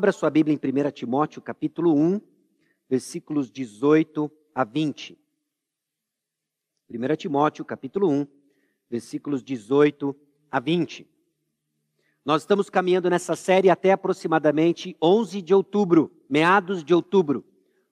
Abra sua Bíblia em 1 Timóteo, capítulo 1, versículos 18 a 20. 1 Timóteo, capítulo 1, versículos 18 a 20. Nós estamos caminhando nessa série até aproximadamente 11 de outubro, meados de outubro,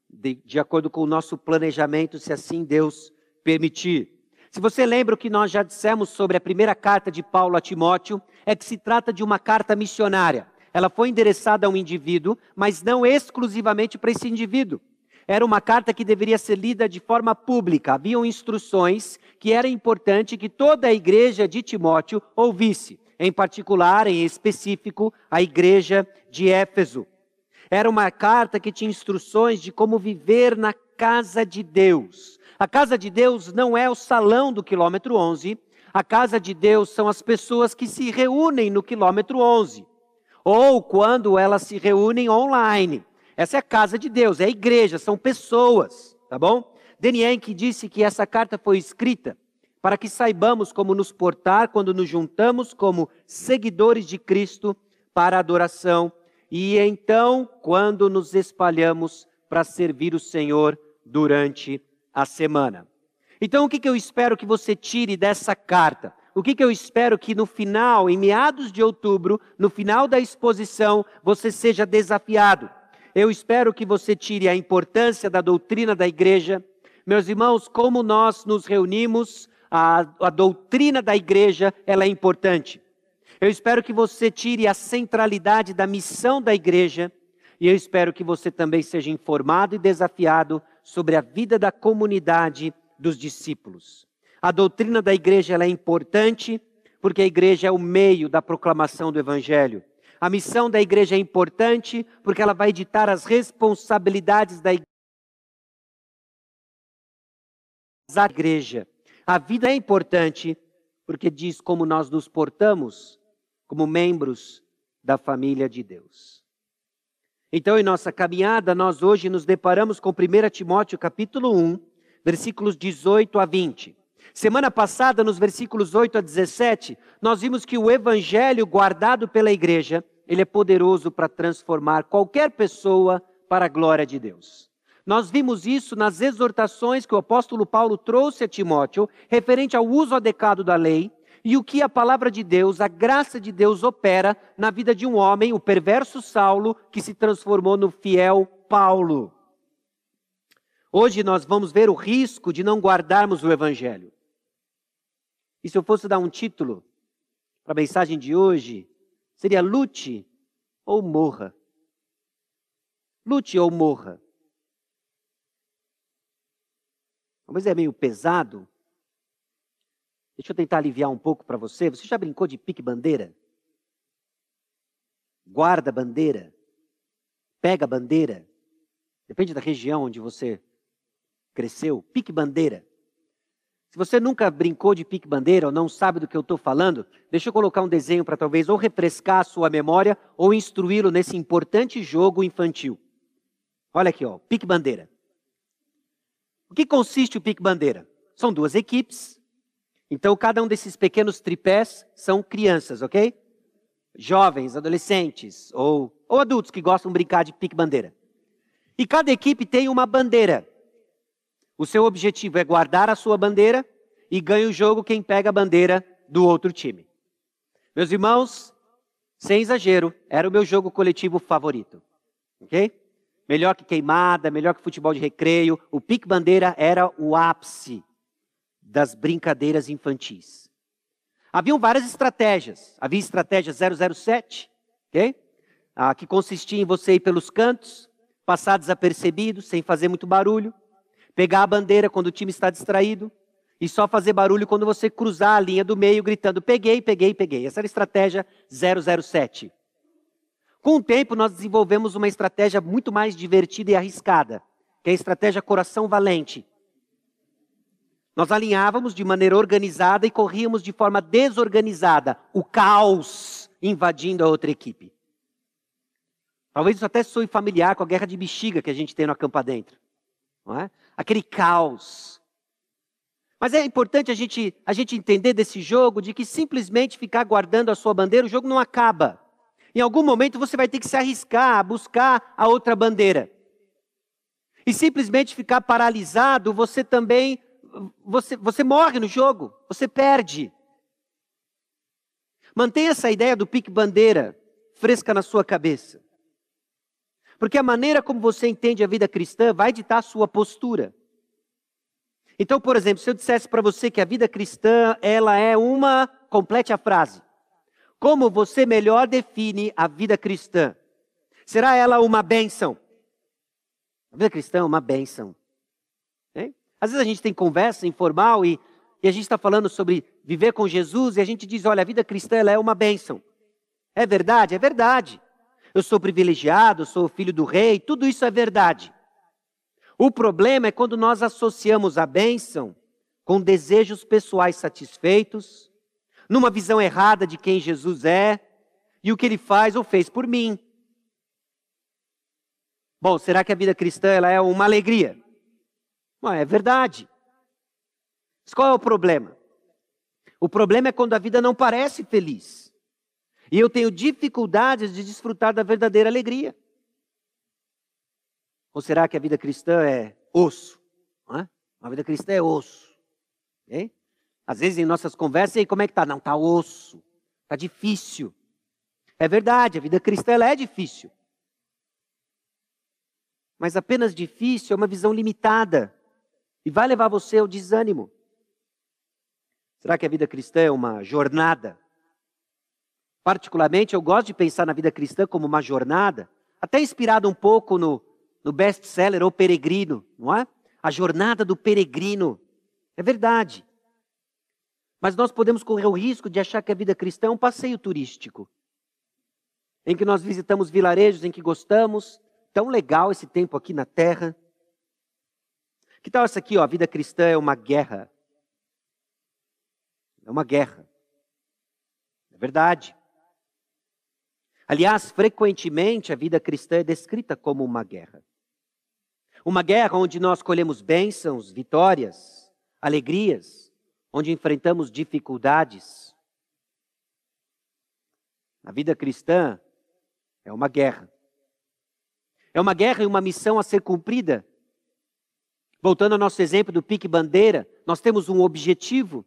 de, de acordo com o nosso planejamento, se assim Deus permitir. Se você lembra o que nós já dissemos sobre a primeira carta de Paulo a Timóteo, é que se trata de uma carta missionária. Ela foi endereçada a um indivíduo, mas não exclusivamente para esse indivíduo. Era uma carta que deveria ser lida de forma pública. Haviam instruções que era importante que toda a igreja de Timóteo ouvisse, em particular, em específico, a igreja de Éfeso. Era uma carta que tinha instruções de como viver na casa de Deus. A casa de Deus não é o salão do quilômetro 11. A casa de Deus são as pessoas que se reúnem no quilômetro 11 ou quando elas se reúnem online. Essa é a casa de Deus, é a igreja, são pessoas, tá bom? Denienke disse que essa carta foi escrita para que saibamos como nos portar quando nos juntamos como seguidores de Cristo para adoração e então quando nos espalhamos para servir o Senhor durante a semana. Então, o que, que eu espero que você tire dessa carta? O que, que eu espero que no final, em meados de outubro, no final da exposição, você seja desafiado. Eu espero que você tire a importância da doutrina da igreja. Meus irmãos, como nós nos reunimos, a, a doutrina da igreja, ela é importante. Eu espero que você tire a centralidade da missão da igreja. E eu espero que você também seja informado e desafiado sobre a vida da comunidade dos discípulos. A doutrina da igreja é importante porque a igreja é o meio da proclamação do evangelho. A missão da igreja é importante porque ela vai ditar as responsabilidades da igreja. A vida é importante porque diz como nós nos portamos como membros da família de Deus. Então, em nossa caminhada, nós hoje nos deparamos com 1 Timóteo capítulo 1, versículos 18 a 20. Semana passada, nos versículos 8 a 17, nós vimos que o evangelho guardado pela igreja, ele é poderoso para transformar qualquer pessoa para a glória de Deus. Nós vimos isso nas exortações que o apóstolo Paulo trouxe a Timóteo, referente ao uso adequado da lei, e o que a palavra de Deus, a graça de Deus opera na vida de um homem, o perverso Saulo, que se transformou no fiel Paulo. Hoje nós vamos ver o risco de não guardarmos o evangelho. E se eu fosse dar um título para a mensagem de hoje, seria lute ou morra. Lute ou morra. Mas é meio pesado. Deixa eu tentar aliviar um pouco para você. Você já brincou de pique-bandeira? Guarda bandeira? Pega bandeira? Depende da região onde você cresceu. Pique-bandeira. Se você nunca brincou de pique-bandeira ou não sabe do que eu estou falando, deixa eu colocar um desenho para talvez ou refrescar a sua memória ou instruí-lo nesse importante jogo infantil. Olha aqui, ó, pique-bandeira. O que consiste o pique-bandeira? São duas equipes. Então, cada um desses pequenos tripés são crianças, ok? Jovens, adolescentes ou, ou adultos que gostam de brincar de pique-bandeira. E cada equipe tem uma bandeira. O seu objetivo é guardar a sua bandeira e ganha o jogo quem pega a bandeira do outro time. Meus irmãos, sem exagero, era o meu jogo coletivo favorito. Ok? Melhor que queimada, melhor que futebol de recreio. O pique-bandeira era o ápice das brincadeiras infantis. Haviam várias estratégias. Havia estratégia 007, ok? Ah, que consistia em você ir pelos cantos, passar desapercebido, sem fazer muito barulho pegar a bandeira quando o time está distraído e só fazer barulho quando você cruzar a linha do meio gritando peguei, peguei, peguei. Essa era a estratégia 007. Com o tempo, nós desenvolvemos uma estratégia muito mais divertida e arriscada, que é a estratégia coração valente. Nós alinhávamos de maneira organizada e corríamos de forma desorganizada, o caos invadindo a outra equipe. Talvez isso até soe familiar com a guerra de bexiga que a gente tem no acampa dentro. Não é? Aquele caos. Mas é importante a gente, a gente entender desse jogo de que simplesmente ficar guardando a sua bandeira, o jogo não acaba. Em algum momento você vai ter que se arriscar a buscar a outra bandeira. E simplesmente ficar paralisado, você também você, você morre no jogo, você perde. Mantenha essa ideia do pique bandeira fresca na sua cabeça. Porque a maneira como você entende a vida cristã vai ditar a sua postura. Então, por exemplo, se eu dissesse para você que a vida cristã, ela é uma, complete a frase. Como você melhor define a vida cristã? Será ela uma bênção? A vida cristã é uma bênção. Hein? Às vezes a gente tem conversa informal e, e a gente está falando sobre viver com Jesus e a gente diz, olha, a vida cristã ela é uma bênção. É verdade? É verdade. Eu sou privilegiado, sou filho do rei, tudo isso é verdade. O problema é quando nós associamos a bênção com desejos pessoais satisfeitos, numa visão errada de quem Jesus é e o que ele faz ou fez por mim. Bom, será que a vida cristã ela é uma alegria? Bom, é verdade. Mas qual é o problema? O problema é quando a vida não parece feliz. E eu tenho dificuldades de desfrutar da verdadeira alegria. Ou será que a vida cristã é osso? É? A vida cristã é osso. Okay? Às vezes em nossas conversas, aí, como é que tá? Não, tá osso. Tá difícil. É verdade, a vida cristã ela é difícil. Mas apenas difícil é uma visão limitada e vai levar você ao desânimo. Será que a vida cristã é uma jornada? Particularmente, eu gosto de pensar na vida cristã como uma jornada, até inspirado um pouco no no best-seller O Peregrino, não é? A jornada do peregrino. É verdade. Mas nós podemos correr o risco de achar que a vida cristã é um passeio turístico. Em que nós visitamos vilarejos em que gostamos. Tão legal esse tempo aqui na terra. Que tal essa aqui, ó? A vida cristã é uma guerra. É uma guerra. É verdade. Aliás, frequentemente a vida cristã é descrita como uma guerra. Uma guerra onde nós colhemos bênçãos, vitórias, alegrias, onde enfrentamos dificuldades. A vida cristã é uma guerra. É uma guerra e uma missão a ser cumprida. Voltando ao nosso exemplo do pique bandeira, nós temos um objetivo.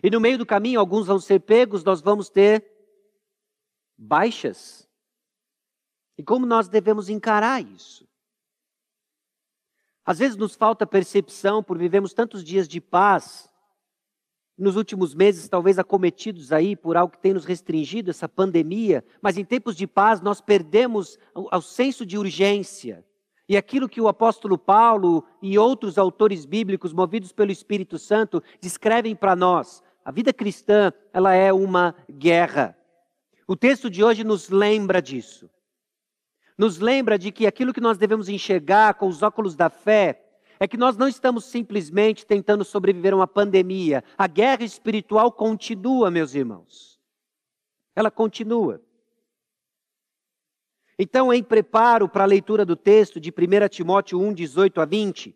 E no meio do caminho, alguns vão ser pegos, nós vamos ter baixas. E como nós devemos encarar isso? Às vezes nos falta percepção por vivemos tantos dias de paz, nos últimos meses talvez acometidos aí por algo que tem nos restringido, essa pandemia, mas em tempos de paz nós perdemos o, senso de urgência. E aquilo que o apóstolo Paulo e outros autores bíblicos movidos pelo Espírito Santo descrevem para nós, a vida cristã, ela é uma guerra. O texto de hoje nos lembra disso nos lembra de que aquilo que nós devemos enxergar com os óculos da fé é que nós não estamos simplesmente tentando sobreviver a uma pandemia. A guerra espiritual continua, meus irmãos. Ela continua. Então, em preparo para a leitura do texto de 1 Timóteo 1, 18 a 20,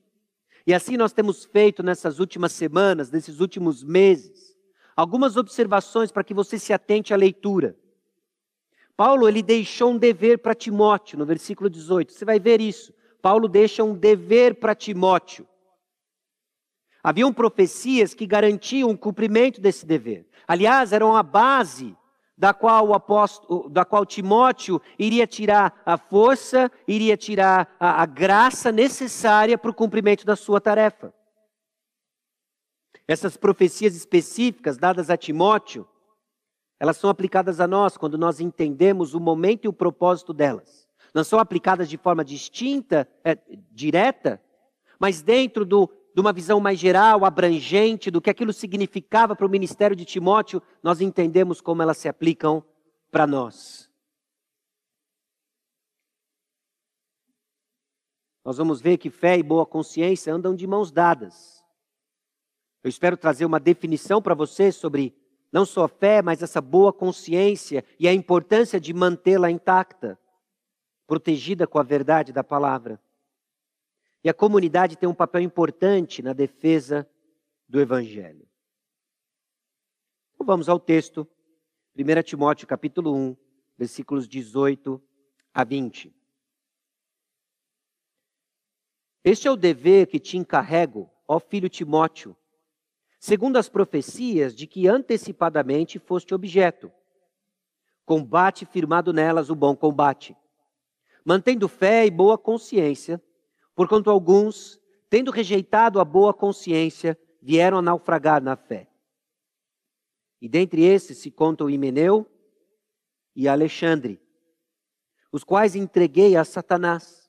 e assim nós temos feito nessas últimas semanas, nesses últimos meses, algumas observações para que você se atente à leitura. Paulo ele deixou um dever para Timóteo, no versículo 18. Você vai ver isso. Paulo deixa um dever para Timóteo. Haviam profecias que garantiam o cumprimento desse dever. Aliás, eram a base da qual o apóstolo, da qual Timóteo iria tirar a força, iria tirar a, a graça necessária para o cumprimento da sua tarefa. Essas profecias específicas dadas a Timóteo elas são aplicadas a nós quando nós entendemos o momento e o propósito delas. Não são aplicadas de forma distinta, é, direta, mas dentro do, de uma visão mais geral, abrangente, do que aquilo significava para o ministério de Timóteo, nós entendemos como elas se aplicam para nós. Nós vamos ver que fé e boa consciência andam de mãos dadas. Eu espero trazer uma definição para você sobre não só a fé, mas essa boa consciência e a importância de mantê-la intacta, protegida com a verdade da palavra. E a comunidade tem um papel importante na defesa do evangelho. Então vamos ao texto, 1 Timóteo capítulo 1, versículos 18 a 20. Este é o dever que te encarrego, ó filho Timóteo, segundo as profecias de que antecipadamente foste objeto. Combate firmado nelas o bom combate, mantendo fé e boa consciência, porquanto alguns, tendo rejeitado a boa consciência, vieram a naufragar na fé. E dentre esses se contam Himeneu e Alexandre, os quais entreguei a Satanás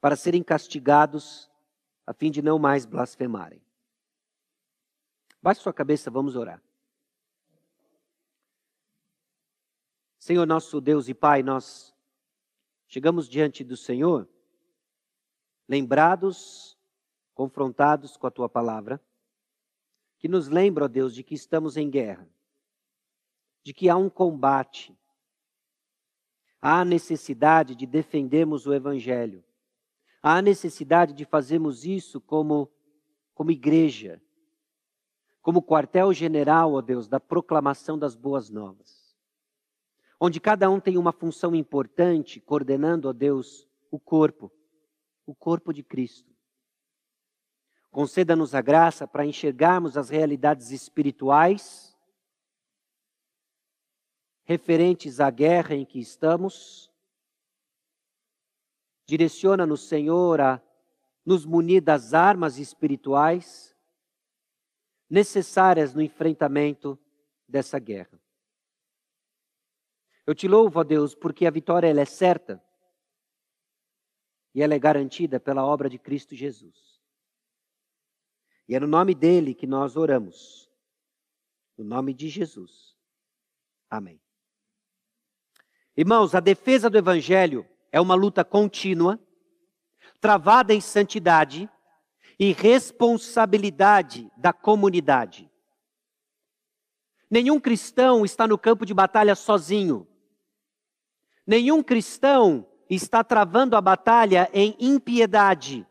para serem castigados, a fim de não mais blasfemarem. Baixe sua cabeça, vamos orar. Senhor nosso Deus e Pai, nós chegamos diante do Senhor, lembrados, confrontados com a tua palavra, que nos lembra, ó Deus, de que estamos em guerra, de que há um combate, há necessidade de defendermos o Evangelho, há necessidade de fazermos isso como, como igreja, como quartel-general, ó Deus, da proclamação das boas novas. Onde cada um tem uma função importante, coordenando, ó Deus, o corpo, o corpo de Cristo. Conceda-nos a graça para enxergarmos as realidades espirituais referentes à guerra em que estamos. Direciona-nos, Senhor, a nos munir das armas espirituais necessárias no enfrentamento dessa guerra. Eu te louvo, ó Deus, porque a vitória ela é certa e ela é garantida pela obra de Cristo Jesus. E é no nome dele que nós oramos. No nome de Jesus. Amém. Irmãos, a defesa do Evangelho é uma luta contínua, travada em santidade e responsabilidade da comunidade. Nenhum cristão está no campo de batalha sozinho. Nenhum cristão está travando a batalha em impiedade.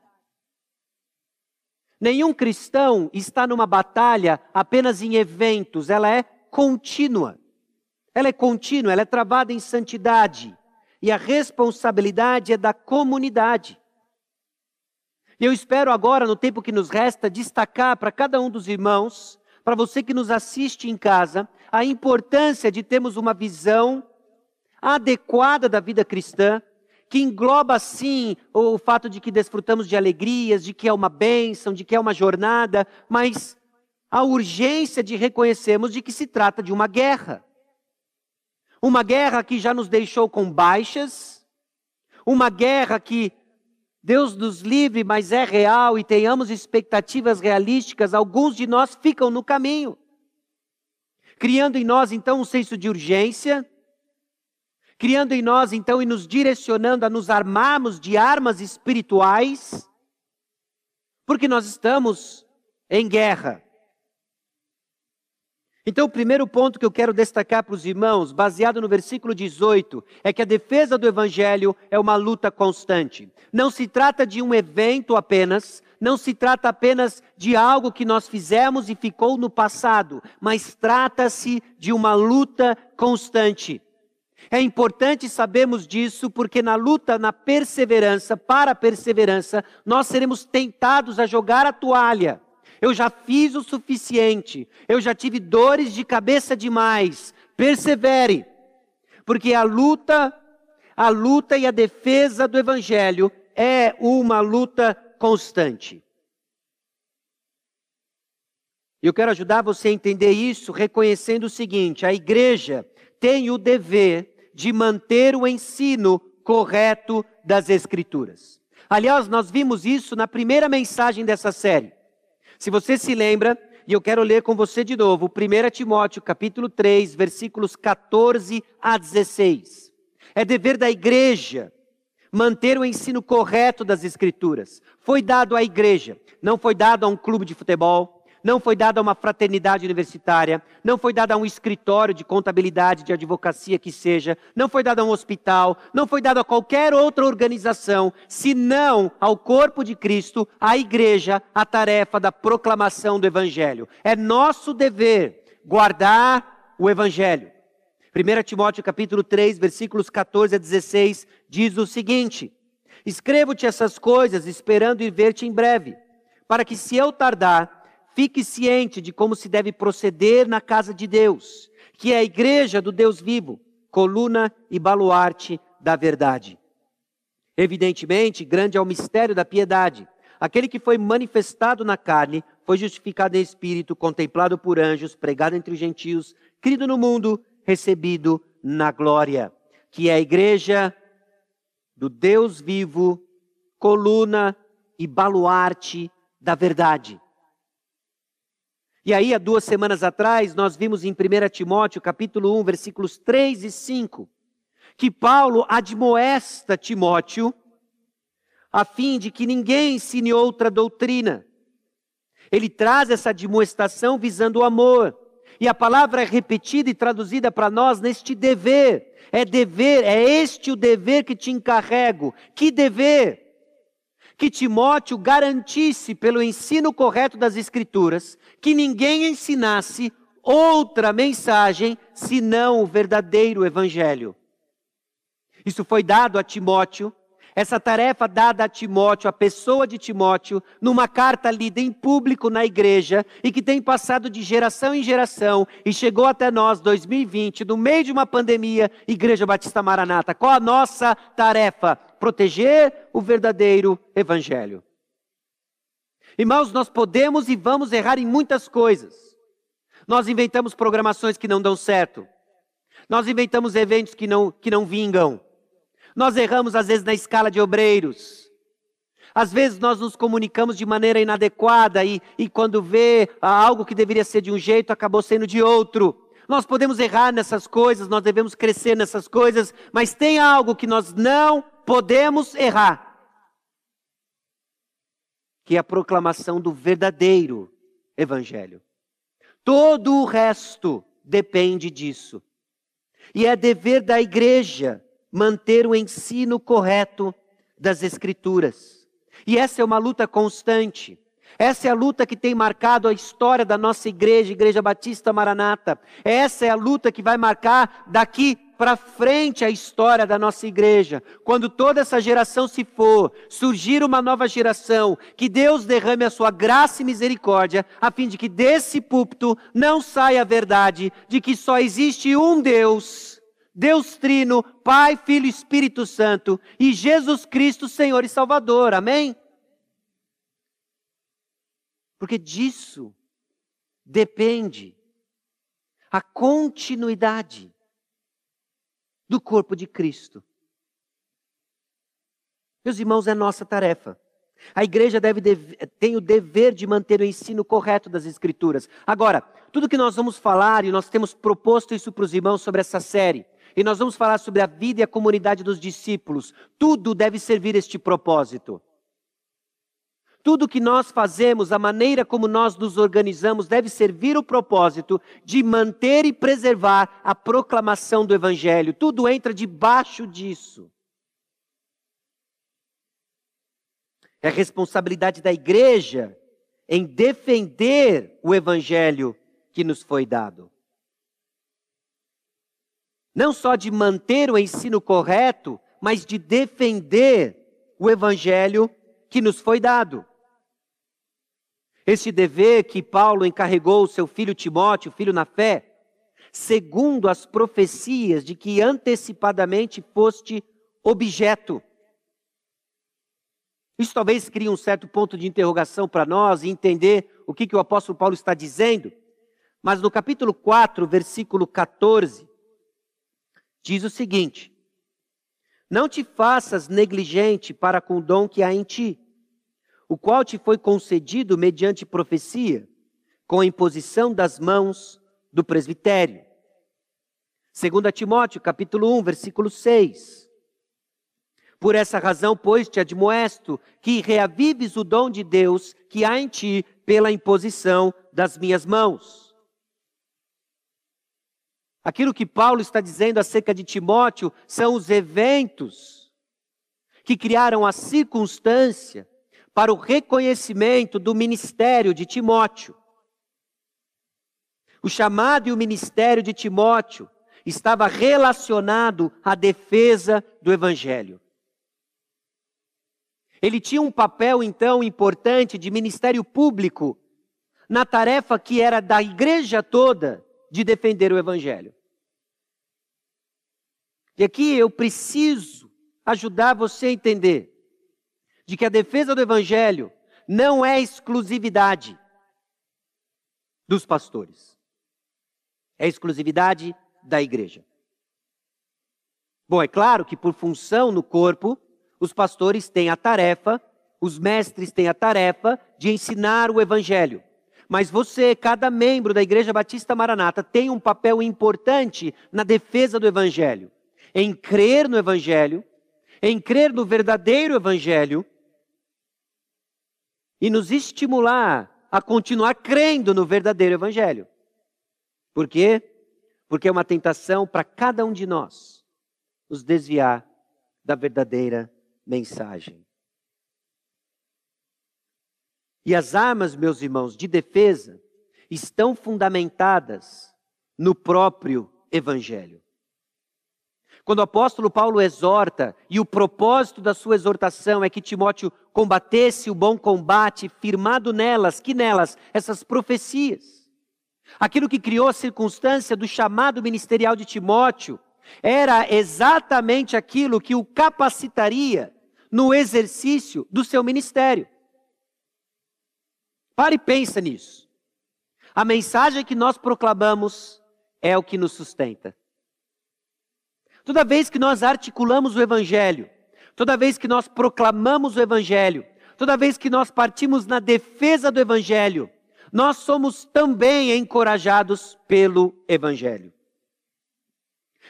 Nenhum cristão está numa batalha apenas em eventos, ela é contínua. Ela é contínua, ela é travada em santidade. E a responsabilidade é da comunidade. E eu espero agora, no tempo que nos resta, destacar para cada um dos irmãos, para você que nos assiste em casa, a importância de termos uma visão adequada da vida cristã, que engloba sim o fato de que desfrutamos de alegrias, de que é uma bênção, de que é uma jornada, mas a urgência de reconhecermos de que se trata de uma guerra. Uma guerra que já nos deixou com baixas, uma guerra que Deus nos livre, mas é real e tenhamos expectativas realísticas, alguns de nós ficam no caminho, criando em nós então um senso de urgência, criando em nós então e nos direcionando a nos armarmos de armas espirituais, porque nós estamos em guerra. Então, o primeiro ponto que eu quero destacar para os irmãos, baseado no versículo 18, é que a defesa do Evangelho é uma luta constante. Não se trata de um evento apenas, não se trata apenas de algo que nós fizemos e ficou no passado, mas trata-se de uma luta constante. É importante sabermos disso, porque na luta, na perseverança, para a perseverança, nós seremos tentados a jogar a toalha. Eu já fiz o suficiente, eu já tive dores de cabeça demais. Persevere, porque a luta, a luta e a defesa do Evangelho é uma luta constante. Eu quero ajudar você a entender isso reconhecendo o seguinte: a igreja tem o dever de manter o ensino correto das Escrituras. Aliás, nós vimos isso na primeira mensagem dessa série. Se você se lembra, e eu quero ler com você de novo, 1 Timóteo, capítulo 3, versículos 14 a 16. É dever da igreja manter o ensino correto das Escrituras. Foi dado à igreja, não foi dado a um clube de futebol, não foi dada a uma fraternidade universitária, não foi dada a um escritório de contabilidade, de advocacia que seja, não foi dada a um hospital, não foi dada a qualquer outra organização, senão ao corpo de Cristo, à igreja, a tarefa da proclamação do Evangelho. É nosso dever guardar o Evangelho, 1 Timóteo capítulo 3, versículos 14 a 16, diz o seguinte: Escrevo-te essas coisas, esperando ir ver-te em breve, para que se eu tardar, fique ciente de como se deve proceder na casa de Deus, que é a igreja do Deus vivo, coluna e baluarte da verdade. Evidentemente, grande é o mistério da piedade. Aquele que foi manifestado na carne, foi justificado em espírito, contemplado por anjos, pregado entre os gentios, crido no mundo, recebido na glória, que é a igreja do Deus vivo, coluna e baluarte da verdade. E aí, há duas semanas atrás, nós vimos em 1 Timóteo, capítulo 1, versículos 3 e 5, que Paulo admoesta Timóteo a fim de que ninguém ensine outra doutrina. Ele traz essa admoestação visando o amor. E a palavra é repetida e traduzida para nós neste dever. É dever, é este o dever que te encarrego. Que dever? Que Timóteo garantisse, pelo ensino correto das Escrituras, que ninguém ensinasse outra mensagem senão o verdadeiro Evangelho. Isso foi dado a Timóteo essa tarefa dada a Timóteo, a pessoa de Timóteo, numa carta lida em público na igreja e que tem passado de geração em geração e chegou até nós 2020, no meio de uma pandemia, Igreja Batista Maranata. Qual a nossa tarefa? Proteger o verdadeiro evangelho. Irmãos, nós podemos e vamos errar em muitas coisas. Nós inventamos programações que não dão certo. Nós inventamos eventos que não, que não vingam. Nós erramos às vezes na escala de obreiros. Às vezes nós nos comunicamos de maneira inadequada e, e quando vê algo que deveria ser de um jeito, acabou sendo de outro. Nós podemos errar nessas coisas, nós devemos crescer nessas coisas, mas tem algo que nós não podemos errar. Que é a proclamação do verdadeiro evangelho. Todo o resto depende disso. E é dever da igreja manter o ensino correto das Escrituras. E essa é uma luta constante. Essa é a luta que tem marcado a história da nossa igreja, Igreja Batista Maranata. Essa é a luta que vai marcar daqui para frente a história da nossa igreja. Quando toda essa geração se for, surgir uma nova geração, que Deus derrame a sua graça e misericórdia, a fim de que desse púlpito não saia a verdade de que só existe um Deus Deus Trino, Pai, Filho e Espírito Santo, e Jesus Cristo, Senhor e Salvador. Amém? Porque disso depende a continuidade do corpo de Cristo. Meus irmãos, é nossa tarefa. A igreja deve, tem o dever de manter o ensino correto das Escrituras. Agora, tudo que nós vamos falar, e nós temos proposto isso para os irmãos sobre essa série, e nós vamos falar sobre a vida e a comunidade dos discípulos. Tudo deve servir este propósito. Tudo que nós fazemos, a maneira como nós nos organizamos, deve servir o propósito de manter e preservar a proclamação do Evangelho. Tudo entra debaixo disso. É responsabilidade da igreja em defender o Evangelho que nos foi dado não só de manter o ensino correto, mas de defender o evangelho que nos foi dado. Esse dever que Paulo encarregou o seu filho Timóteo, filho na fé, segundo as profecias de que antecipadamente foste objeto. Isso talvez crie um certo ponto de interrogação para nós e entender o que, que o apóstolo Paulo está dizendo. Mas no capítulo 4, versículo 14, diz o seguinte: Não te faças negligente para com o dom que há em ti, o qual te foi concedido mediante profecia, com a imposição das mãos do presbitério. 2 Timóteo, capítulo 1, versículo 6. Por essa razão, pois, te admoesto que reavives o dom de Deus que há em ti pela imposição das minhas mãos. Aquilo que Paulo está dizendo acerca de Timóteo são os eventos que criaram a circunstância para o reconhecimento do ministério de Timóteo. O chamado e o ministério de Timóteo estava relacionado à defesa do Evangelho. Ele tinha um papel, então, importante de ministério público na tarefa que era da igreja toda de defender o Evangelho. E aqui eu preciso ajudar você a entender de que a defesa do Evangelho não é exclusividade dos pastores, é exclusividade da igreja. Bom, é claro que por função no corpo, os pastores têm a tarefa, os mestres têm a tarefa de ensinar o evangelho. Mas você, cada membro da Igreja Batista Maranata, tem um papel importante na defesa do evangelho, em crer no evangelho, em crer no verdadeiro evangelho e nos estimular a continuar crendo no verdadeiro evangelho. Por quê? Porque é uma tentação para cada um de nós nos desviar da verdadeira mensagem. E as armas, meus irmãos, de defesa estão fundamentadas no próprio Evangelho. Quando o apóstolo Paulo exorta, e o propósito da sua exortação é que Timóteo combatesse o bom combate, firmado nelas, que nelas? Essas profecias. Aquilo que criou a circunstância do chamado ministerial de Timóteo era exatamente aquilo que o capacitaria no exercício do seu ministério. Pare e pensa nisso. A mensagem que nós proclamamos é o que nos sustenta. Toda vez que nós articulamos o Evangelho, toda vez que nós proclamamos o Evangelho, toda vez que nós partimos na defesa do Evangelho, nós somos também encorajados pelo Evangelho.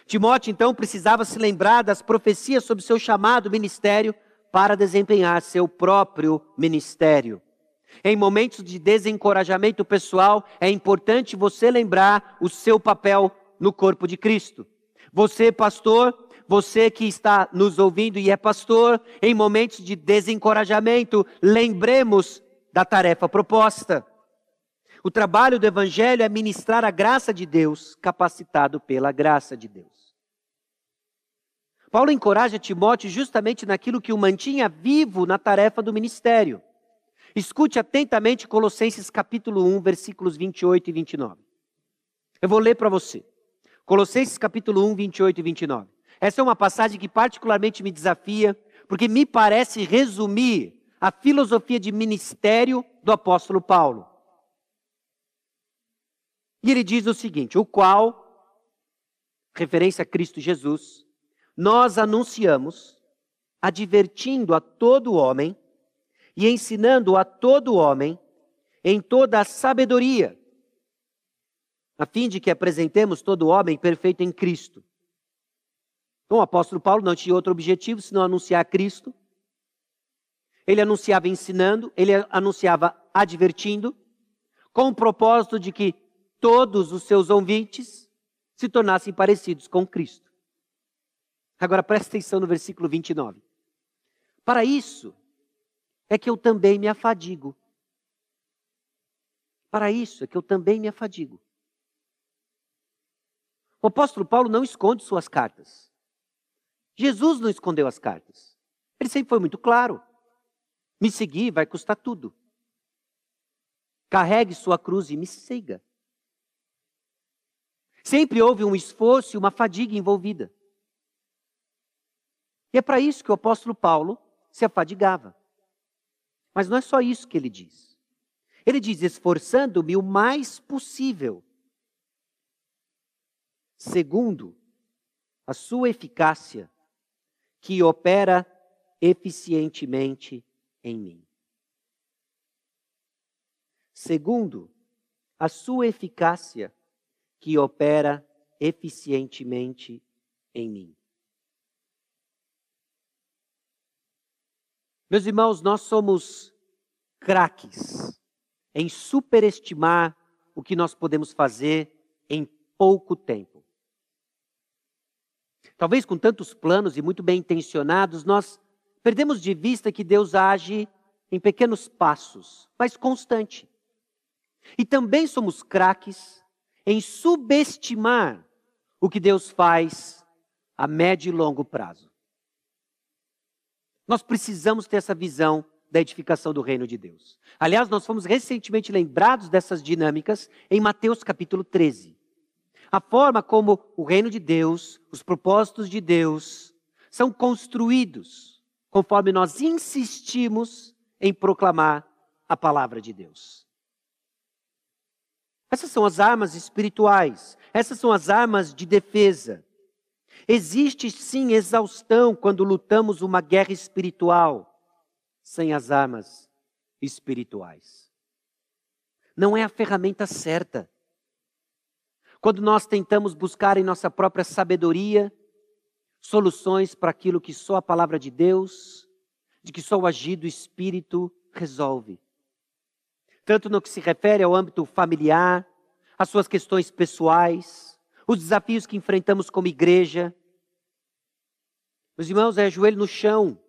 Timóteo, então, precisava se lembrar das profecias sobre seu chamado ministério para desempenhar seu próprio ministério. Em momentos de desencorajamento pessoal, é importante você lembrar o seu papel no corpo de Cristo. Você, pastor, você que está nos ouvindo e é pastor, em momentos de desencorajamento, lembremos da tarefa proposta. O trabalho do Evangelho é ministrar a graça de Deus, capacitado pela graça de Deus. Paulo encoraja Timóteo justamente naquilo que o mantinha vivo na tarefa do ministério. Escute atentamente Colossenses capítulo 1, versículos 28 e 29. Eu vou ler para você. Colossenses capítulo 1, 28 e 29. Essa é uma passagem que particularmente me desafia, porque me parece resumir a filosofia de ministério do apóstolo Paulo. E ele diz o seguinte: o qual, referência a Cristo Jesus, nós anunciamos, advertindo a todo homem e ensinando a todo homem em toda a sabedoria, a fim de que apresentemos todo homem perfeito em Cristo. Então, o apóstolo Paulo não tinha outro objetivo senão anunciar Cristo. Ele anunciava ensinando, ele anunciava advertindo, com o propósito de que todos os seus ouvintes se tornassem parecidos com Cristo. Agora preste atenção no versículo 29. Para isso é que eu também me afadigo. Para isso é que eu também me afadigo. O apóstolo Paulo não esconde suas cartas. Jesus não escondeu as cartas. Ele sempre foi muito claro. Me seguir vai custar tudo. Carregue sua cruz e me siga. Sempre houve um esforço e uma fadiga envolvida. E é para isso que o apóstolo Paulo se afadigava. Mas não é só isso que ele diz. Ele diz: esforçando-me o mais possível, segundo a sua eficácia, que opera eficientemente em mim. Segundo a sua eficácia, que opera eficientemente em mim. Meus irmãos, nós somos craques em superestimar o que nós podemos fazer em pouco tempo. Talvez com tantos planos e muito bem intencionados, nós perdemos de vista que Deus age em pequenos passos, mas constante. E também somos craques em subestimar o que Deus faz a médio e longo prazo. Nós precisamos ter essa visão da edificação do reino de Deus. Aliás, nós fomos recentemente lembrados dessas dinâmicas em Mateus capítulo 13. A forma como o reino de Deus, os propósitos de Deus, são construídos conforme nós insistimos em proclamar a palavra de Deus. Essas são as armas espirituais, essas são as armas de defesa. Existe sim exaustão quando lutamos uma guerra espiritual sem as armas espirituais. Não é a ferramenta certa. Quando nós tentamos buscar em nossa própria sabedoria soluções para aquilo que só a palavra de Deus, de que só o agir do Espírito resolve. Tanto no que se refere ao âmbito familiar, às suas questões pessoais, os desafios que enfrentamos como igreja. Meus irmãos, é joelho no chão.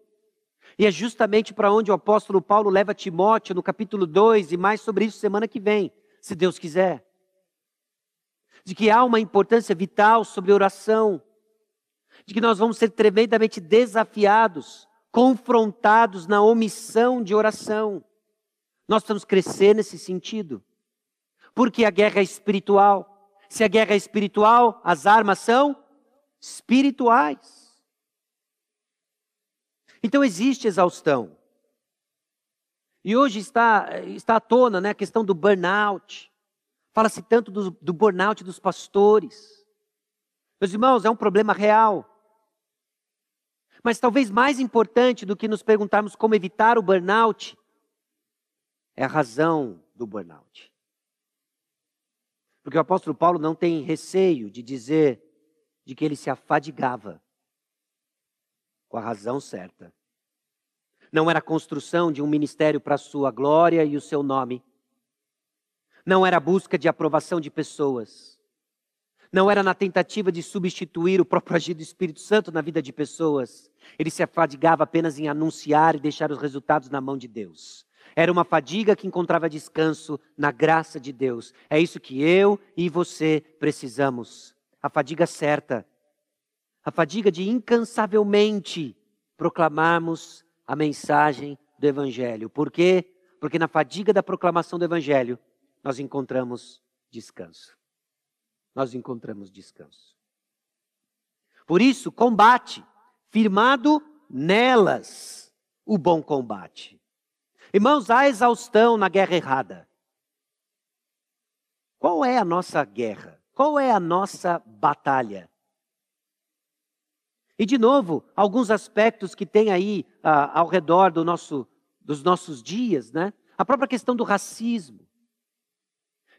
E é justamente para onde o apóstolo Paulo leva Timóteo no capítulo 2 e mais sobre isso semana que vem, se Deus quiser. De que há uma importância vital sobre oração, de que nós vamos ser tremendamente desafiados, confrontados na omissão de oração. Nós precisamos crescer nesse sentido, porque a guerra é espiritual. Se a guerra é espiritual, as armas são espirituais. Então existe exaustão. E hoje está, está à tona né, a questão do burnout. Fala-se tanto do, do burnout dos pastores. Meus irmãos, é um problema real. Mas talvez mais importante do que nos perguntarmos como evitar o burnout é a razão do burnout. Porque o apóstolo Paulo não tem receio de dizer de que ele se afadigava com a razão certa. Não era a construção de um ministério para a sua glória e o seu nome. Não era a busca de aprovação de pessoas. Não era na tentativa de substituir o próprio agir do Espírito Santo na vida de pessoas. Ele se afadigava apenas em anunciar e deixar os resultados na mão de Deus. Era uma fadiga que encontrava descanso na graça de Deus. É isso que eu e você precisamos. A fadiga certa. A fadiga de incansavelmente proclamarmos a mensagem do Evangelho. Por quê? Porque na fadiga da proclamação do Evangelho nós encontramos descanso. Nós encontramos descanso. Por isso, combate, firmado nelas o bom combate. Irmãos, há exaustão na guerra errada. Qual é a nossa guerra? Qual é a nossa batalha? E, de novo, alguns aspectos que tem aí ah, ao redor do nosso, dos nossos dias, né? A própria questão do racismo.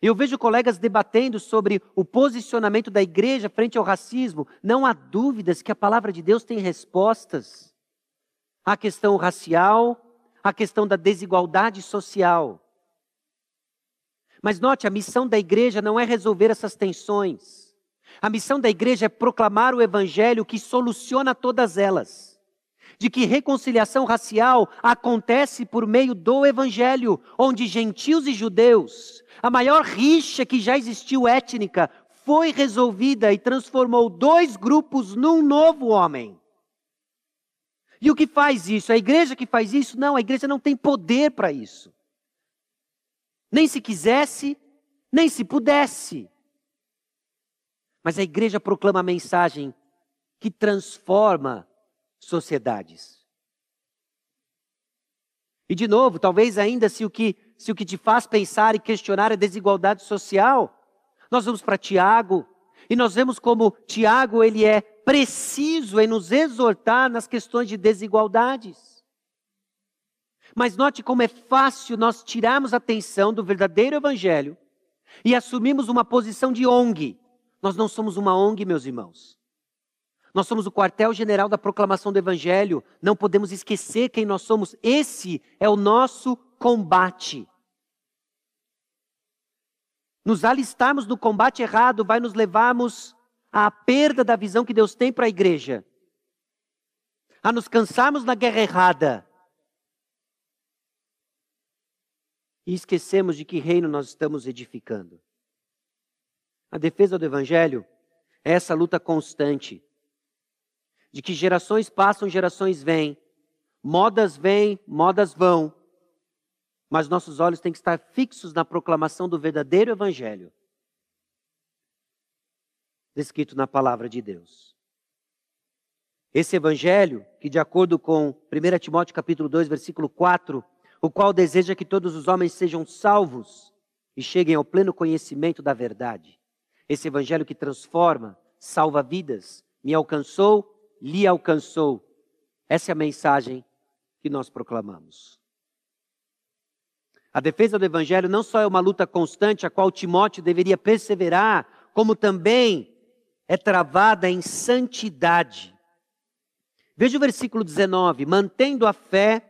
Eu vejo colegas debatendo sobre o posicionamento da igreja frente ao racismo. Não há dúvidas que a palavra de Deus tem respostas. A questão racial, a questão da desigualdade social. Mas note, a missão da igreja não é resolver essas tensões. A missão da igreja é proclamar o evangelho que soluciona todas elas. De que reconciliação racial acontece por meio do evangelho, onde gentios e judeus, a maior rixa que já existiu étnica, foi resolvida e transformou dois grupos num novo homem. E o que faz isso? A igreja que faz isso? Não, a igreja não tem poder para isso. Nem se quisesse, nem se pudesse. Mas a igreja proclama a mensagem que transforma sociedades. E de novo, talvez ainda se o que, se o que te faz pensar e questionar é desigualdade social, nós vamos para Tiago e nós vemos como Tiago ele é preciso em nos exortar nas questões de desigualdades. Mas note como é fácil nós tirarmos a atenção do verdadeiro evangelho e assumirmos uma posição de ONG. Nós não somos uma ONG, meus irmãos. Nós somos o quartel-general da proclamação do evangelho. Não podemos esquecer quem nós somos. Esse é o nosso combate. Nos alistarmos no combate errado vai nos levarmos à perda da visão que Deus tem para a igreja, a nos cansarmos na guerra errada e esquecemos de que reino nós estamos edificando. A defesa do Evangelho é essa luta constante de que gerações passam, gerações vêm, modas vêm, modas vão, mas nossos olhos têm que estar fixos na proclamação do verdadeiro evangelho descrito na palavra de Deus. Esse evangelho, que de acordo com 1 Timóteo capítulo 2, versículo 4, o qual deseja que todos os homens sejam salvos e cheguem ao pleno conhecimento da verdade. Esse evangelho que transforma, salva vidas, me alcançou, lhe alcançou. Essa é a mensagem que nós proclamamos. A defesa do evangelho não só é uma luta constante a qual Timóteo deveria perseverar, como também é travada em santidade. Veja o versículo 19: mantendo a fé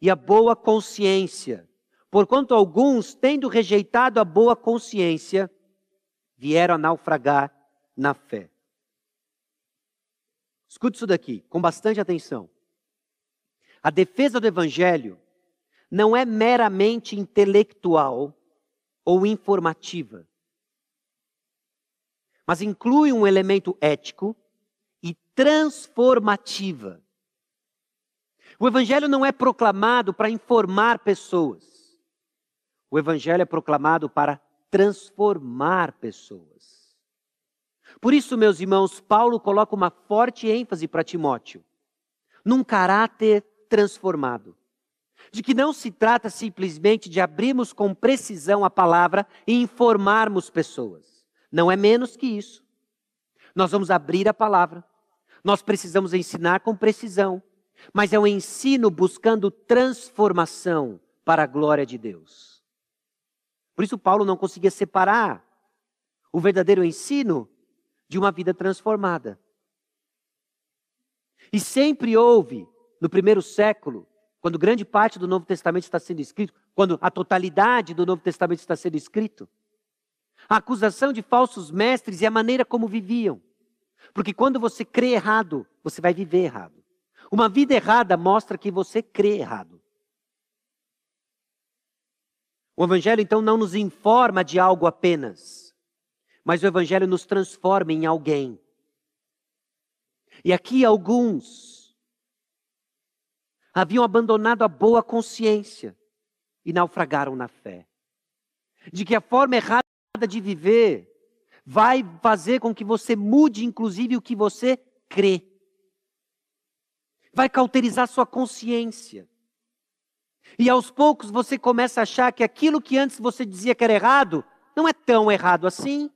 e a boa consciência, porquanto alguns, tendo rejeitado a boa consciência, vieram a naufragar na fé. Escute isso daqui, com bastante atenção. A defesa do evangelho não é meramente intelectual ou informativa mas inclui um elemento ético e transformativa. O Evangelho não é proclamado para informar pessoas. O Evangelho é proclamado para transformar pessoas. Por isso, meus irmãos, Paulo coloca uma forte ênfase para Timóteo, num caráter transformado. De que não se trata simplesmente de abrirmos com precisão a palavra e informarmos pessoas. Não é menos que isso. Nós vamos abrir a palavra. Nós precisamos ensinar com precisão. Mas é um ensino buscando transformação para a glória de Deus. Por isso, Paulo não conseguia separar o verdadeiro ensino de uma vida transformada. E sempre houve, no primeiro século, quando grande parte do Novo Testamento está sendo escrito, quando a totalidade do Novo Testamento está sendo escrito, a acusação de falsos mestres e a maneira como viviam. Porque quando você crê errado, você vai viver errado. Uma vida errada mostra que você crê errado. O Evangelho então não nos informa de algo apenas, mas o Evangelho nos transforma em alguém. E aqui alguns haviam abandonado a boa consciência e naufragaram na fé. De que a forma errada de viver vai fazer com que você mude, inclusive, o que você crê. Vai cauterizar sua consciência. E aos poucos você começa a achar que aquilo que antes você dizia que era errado, não é tão errado assim.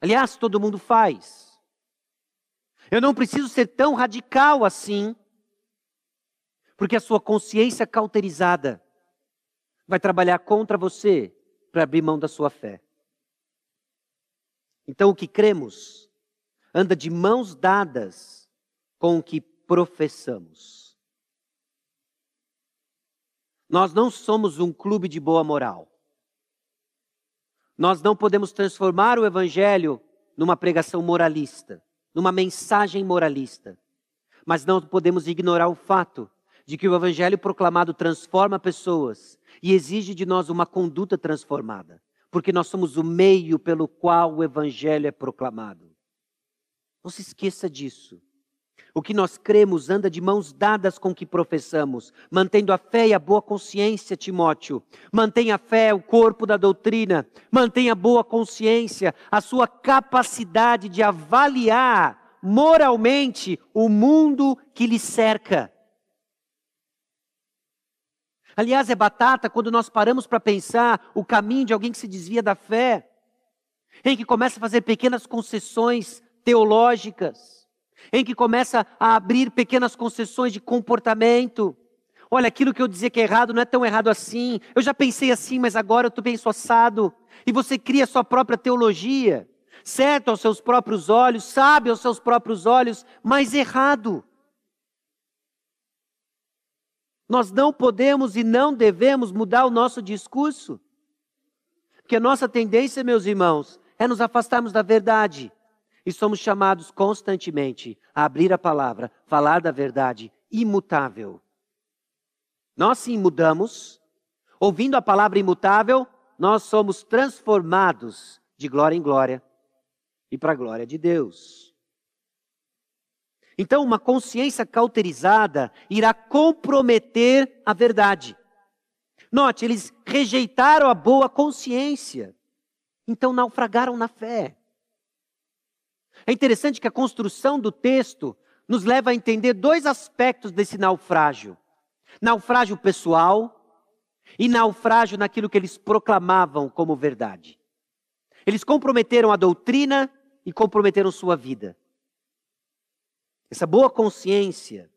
Aliás, todo mundo faz. Eu não preciso ser tão radical assim, porque a sua consciência cauterizada vai trabalhar contra você para abrir mão da sua fé. Então, o que cremos anda de mãos dadas com o que professamos. Nós não somos um clube de boa moral. Nós não podemos transformar o Evangelho numa pregação moralista, numa mensagem moralista. Mas não podemos ignorar o fato de que o Evangelho proclamado transforma pessoas e exige de nós uma conduta transformada, porque nós somos o meio pelo qual o Evangelho é proclamado. Não se esqueça disso. O que nós cremos anda de mãos dadas com o que professamos, mantendo a fé e a boa consciência, Timóteo. Mantenha a fé, o corpo da doutrina. Mantenha a boa consciência, a sua capacidade de avaliar moralmente o mundo que lhe cerca. Aliás, é batata quando nós paramos para pensar o caminho de alguém que se desvia da fé, em que começa a fazer pequenas concessões teológicas, em que começa a abrir pequenas concessões de comportamento. Olha, aquilo que eu dizia que é errado não é tão errado assim. Eu já pensei assim, mas agora eu penso assado. E você cria a sua própria teologia, certo aos seus próprios olhos, sabe aos seus próprios olhos, mas errado. Nós não podemos e não devemos mudar o nosso discurso. Porque a nossa tendência, meus irmãos, é nos afastarmos da verdade. E somos chamados constantemente a abrir a palavra, falar da verdade imutável. Nós sim mudamos, ouvindo a palavra imutável, nós somos transformados de glória em glória, e para a glória de Deus. Então, uma consciência cauterizada irá comprometer a verdade. Note, eles rejeitaram a boa consciência, então naufragaram na fé. É interessante que a construção do texto nos leva a entender dois aspectos desse naufrágio: naufrágio pessoal e naufrágio naquilo que eles proclamavam como verdade. Eles comprometeram a doutrina e comprometeram sua vida. Essa boa consciência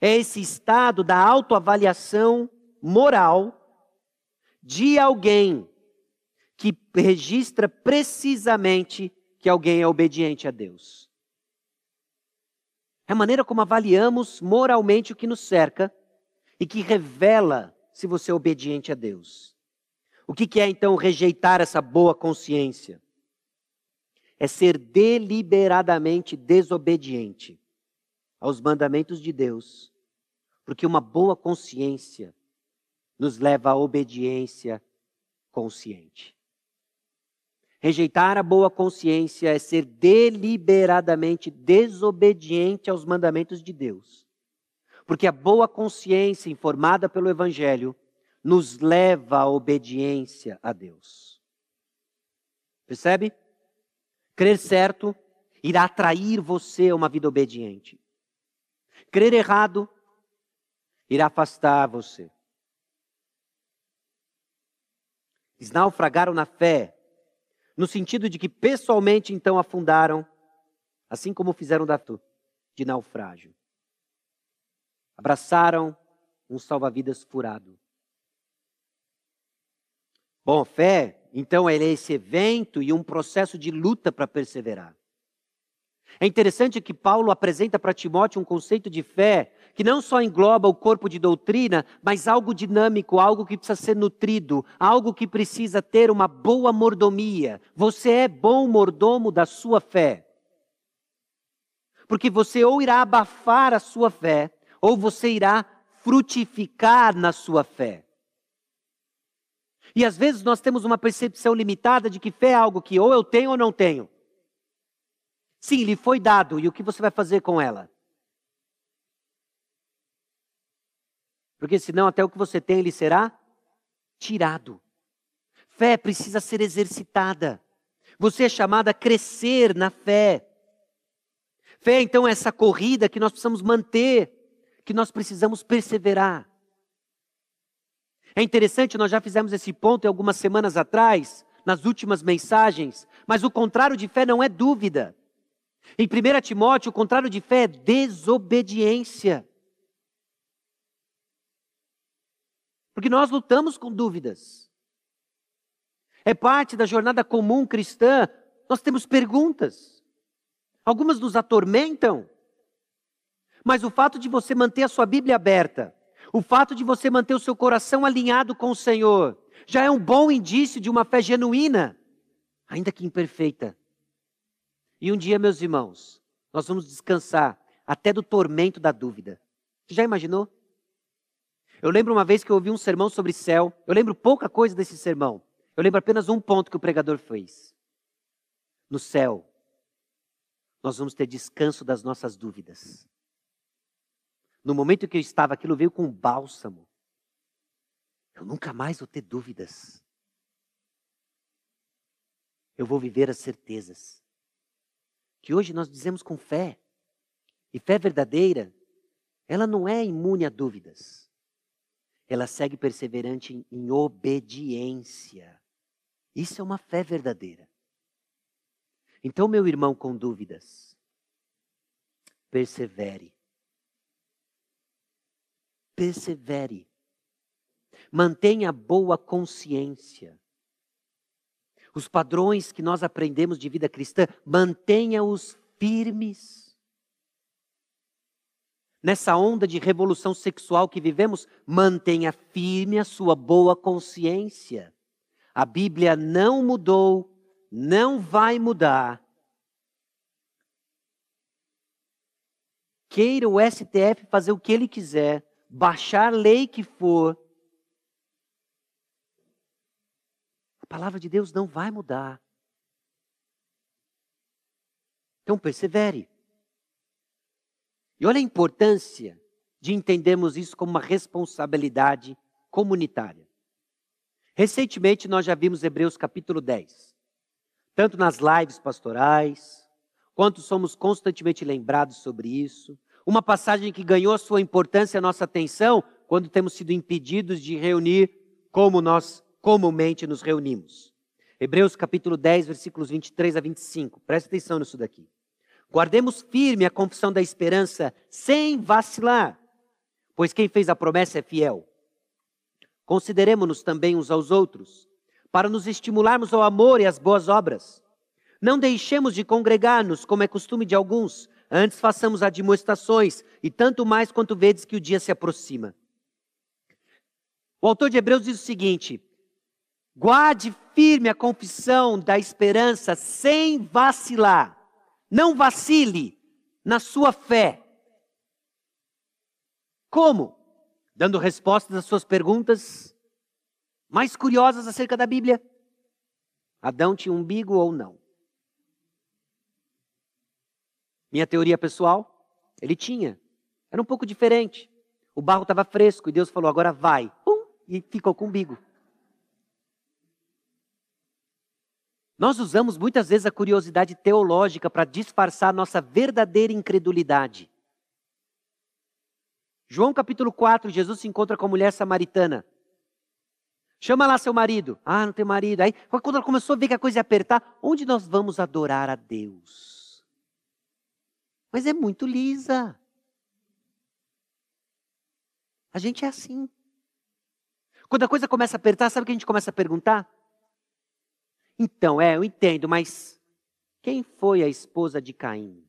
é esse estado da autoavaliação moral de alguém que registra precisamente que alguém é obediente a Deus. É a maneira como avaliamos moralmente o que nos cerca e que revela se você é obediente a Deus. O que é então rejeitar essa boa consciência? É ser deliberadamente desobediente aos mandamentos de Deus, porque uma boa consciência nos leva à obediência consciente. Rejeitar a boa consciência é ser deliberadamente desobediente aos mandamentos de Deus. Porque a boa consciência informada pelo Evangelho nos leva à obediência a Deus. Percebe? Crer certo irá atrair você a uma vida obediente. Crer errado irá afastar você. Eles naufragaram na fé, no sentido de que pessoalmente então afundaram, assim como fizeram da de naufrágio. Abraçaram um salva-vidas furado. Bom, fé, então, é esse evento e um processo de luta para perseverar. É interessante que Paulo apresenta para Timóteo um conceito de fé que não só engloba o corpo de doutrina, mas algo dinâmico, algo que precisa ser nutrido, algo que precisa ter uma boa mordomia. Você é bom mordomo da sua fé. Porque você ou irá abafar a sua fé, ou você irá frutificar na sua fé. E às vezes nós temos uma percepção limitada de que fé é algo que ou eu tenho ou não tenho. Sim, lhe foi dado, e o que você vai fazer com ela? Porque senão até o que você tem lhe será tirado. Fé precisa ser exercitada. Você é chamado a crescer na fé. Fé, então, é essa corrida que nós precisamos manter, que nós precisamos perseverar. É interessante, nós já fizemos esse ponto em algumas semanas atrás, nas últimas mensagens, mas o contrário de fé não é dúvida. Em 1 Timóteo, o contrário de fé é desobediência. Porque nós lutamos com dúvidas. É parte da jornada comum cristã. Nós temos perguntas. Algumas nos atormentam. Mas o fato de você manter a sua Bíblia aberta, o fato de você manter o seu coração alinhado com o Senhor, já é um bom indício de uma fé genuína, ainda que imperfeita. E um dia, meus irmãos, nós vamos descansar até do tormento da dúvida. Você já imaginou? Eu lembro uma vez que eu ouvi um sermão sobre céu. Eu lembro pouca coisa desse sermão. Eu lembro apenas um ponto que o pregador fez. No céu, nós vamos ter descanso das nossas dúvidas. No momento que eu estava, aquilo veio com bálsamo. Eu nunca mais vou ter dúvidas. Eu vou viver as certezas que hoje nós dizemos com fé. E fé verdadeira, ela não é imune a dúvidas. Ela segue perseverante em, em obediência. Isso é uma fé verdadeira. Então, meu irmão com dúvidas, persevere. Persevere. Mantenha boa consciência os padrões que nós aprendemos de vida cristã, mantenha-os firmes. Nessa onda de revolução sexual que vivemos, mantenha firme a sua boa consciência. A Bíblia não mudou, não vai mudar. Queira o STF fazer o que ele quiser, baixar lei que for, A palavra de Deus não vai mudar. Então persevere. E olha a importância de entendermos isso como uma responsabilidade comunitária. Recentemente nós já vimos Hebreus capítulo 10. Tanto nas lives pastorais, quanto somos constantemente lembrados sobre isso. Uma passagem que ganhou sua importância, nossa atenção, quando temos sido impedidos de reunir como nós comumente nos reunimos. Hebreus capítulo 10, versículos 23 a 25. Presta atenção nisso daqui. Guardemos firme a confissão da esperança sem vacilar, pois quem fez a promessa é fiel. Consideremos-nos também uns aos outros, para nos estimularmos ao amor e às boas obras. Não deixemos de congregar-nos, como é costume de alguns, antes façamos admoestações, e tanto mais quanto vedes que o dia se aproxima. O autor de Hebreus diz o seguinte: guarde firme a confissão da esperança sem vacilar. Não vacile na sua fé. Como? Dando respostas às suas perguntas mais curiosas acerca da Bíblia. Adão tinha umbigo ou não? Minha teoria pessoal, ele tinha. Era um pouco diferente. O barro estava fresco e Deus falou: agora vai. Pum, e ficou com umbigo. Nós usamos muitas vezes a curiosidade teológica para disfarçar nossa verdadeira incredulidade. João capítulo 4, Jesus se encontra com a mulher samaritana. Chama lá seu marido. Ah, não tem marido. Aí, quando ela começou a ver que a coisa ia apertar, onde nós vamos adorar a Deus? Mas é muito lisa. A gente é assim. Quando a coisa começa a apertar, sabe o que a gente começa a perguntar? Então, é, eu entendo, mas quem foi a esposa de Caim?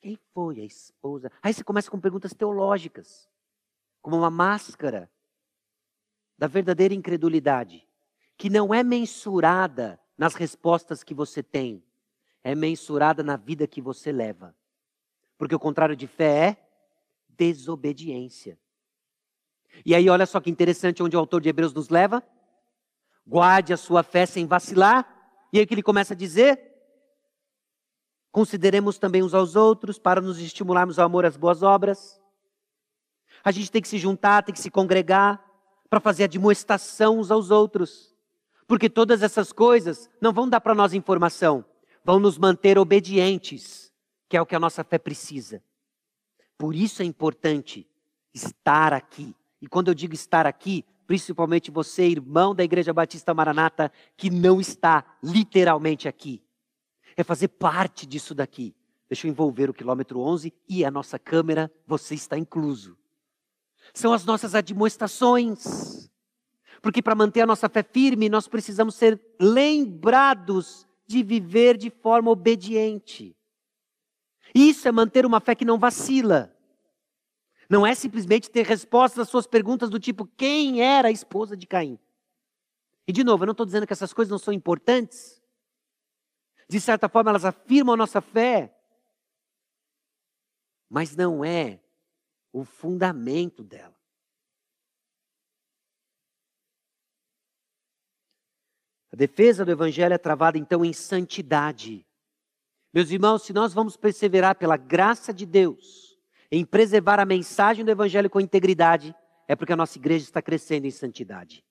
Quem foi a esposa? Aí você começa com perguntas teológicas, como uma máscara da verdadeira incredulidade, que não é mensurada nas respostas que você tem, é mensurada na vida que você leva. Porque o contrário de fé é desobediência. E aí, olha só que interessante onde o autor de Hebreus nos leva. Guarde a sua fé sem vacilar. E aí o que ele começa a dizer? Consideremos também uns aos outros para nos estimularmos ao amor às boas obras. A gente tem que se juntar, tem que se congregar para fazer a demonstração uns aos outros. Porque todas essas coisas não vão dar para nós informação, vão nos manter obedientes, que é o que a nossa fé precisa. Por isso é importante estar aqui, e quando eu digo estar aqui, principalmente você, irmão da Igreja Batista Maranata, que não está literalmente aqui, é fazer parte disso daqui. Deixa eu envolver o quilômetro 11 e a nossa câmera, você está incluso. São as nossas admoestações. Porque para manter a nossa fé firme, nós precisamos ser lembrados de viver de forma obediente. Isso é manter uma fé que não vacila. Não é simplesmente ter respostas às suas perguntas do tipo: quem era a esposa de Caim? E de novo, eu não estou dizendo que essas coisas não são importantes. De certa forma, elas afirmam a nossa fé. Mas não é o fundamento dela. A defesa do Evangelho é travada então em santidade. Meus irmãos, se nós vamos perseverar pela graça de Deus, em preservar a mensagem do Evangelho com integridade, é porque a nossa igreja está crescendo em santidade.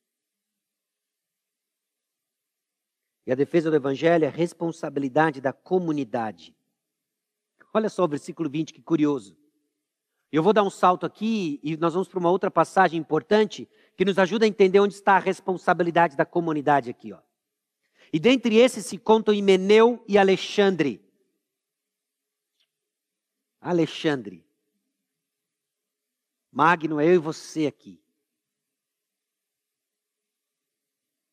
E a defesa do Evangelho é responsabilidade da comunidade. Olha só o versículo 20, que curioso. Eu vou dar um salto aqui e nós vamos para uma outra passagem importante que nos ajuda a entender onde está a responsabilidade da comunidade aqui. Ó. E dentre esses se contam Himeneu e Alexandre. Alexandre. Magno é eu e você aqui.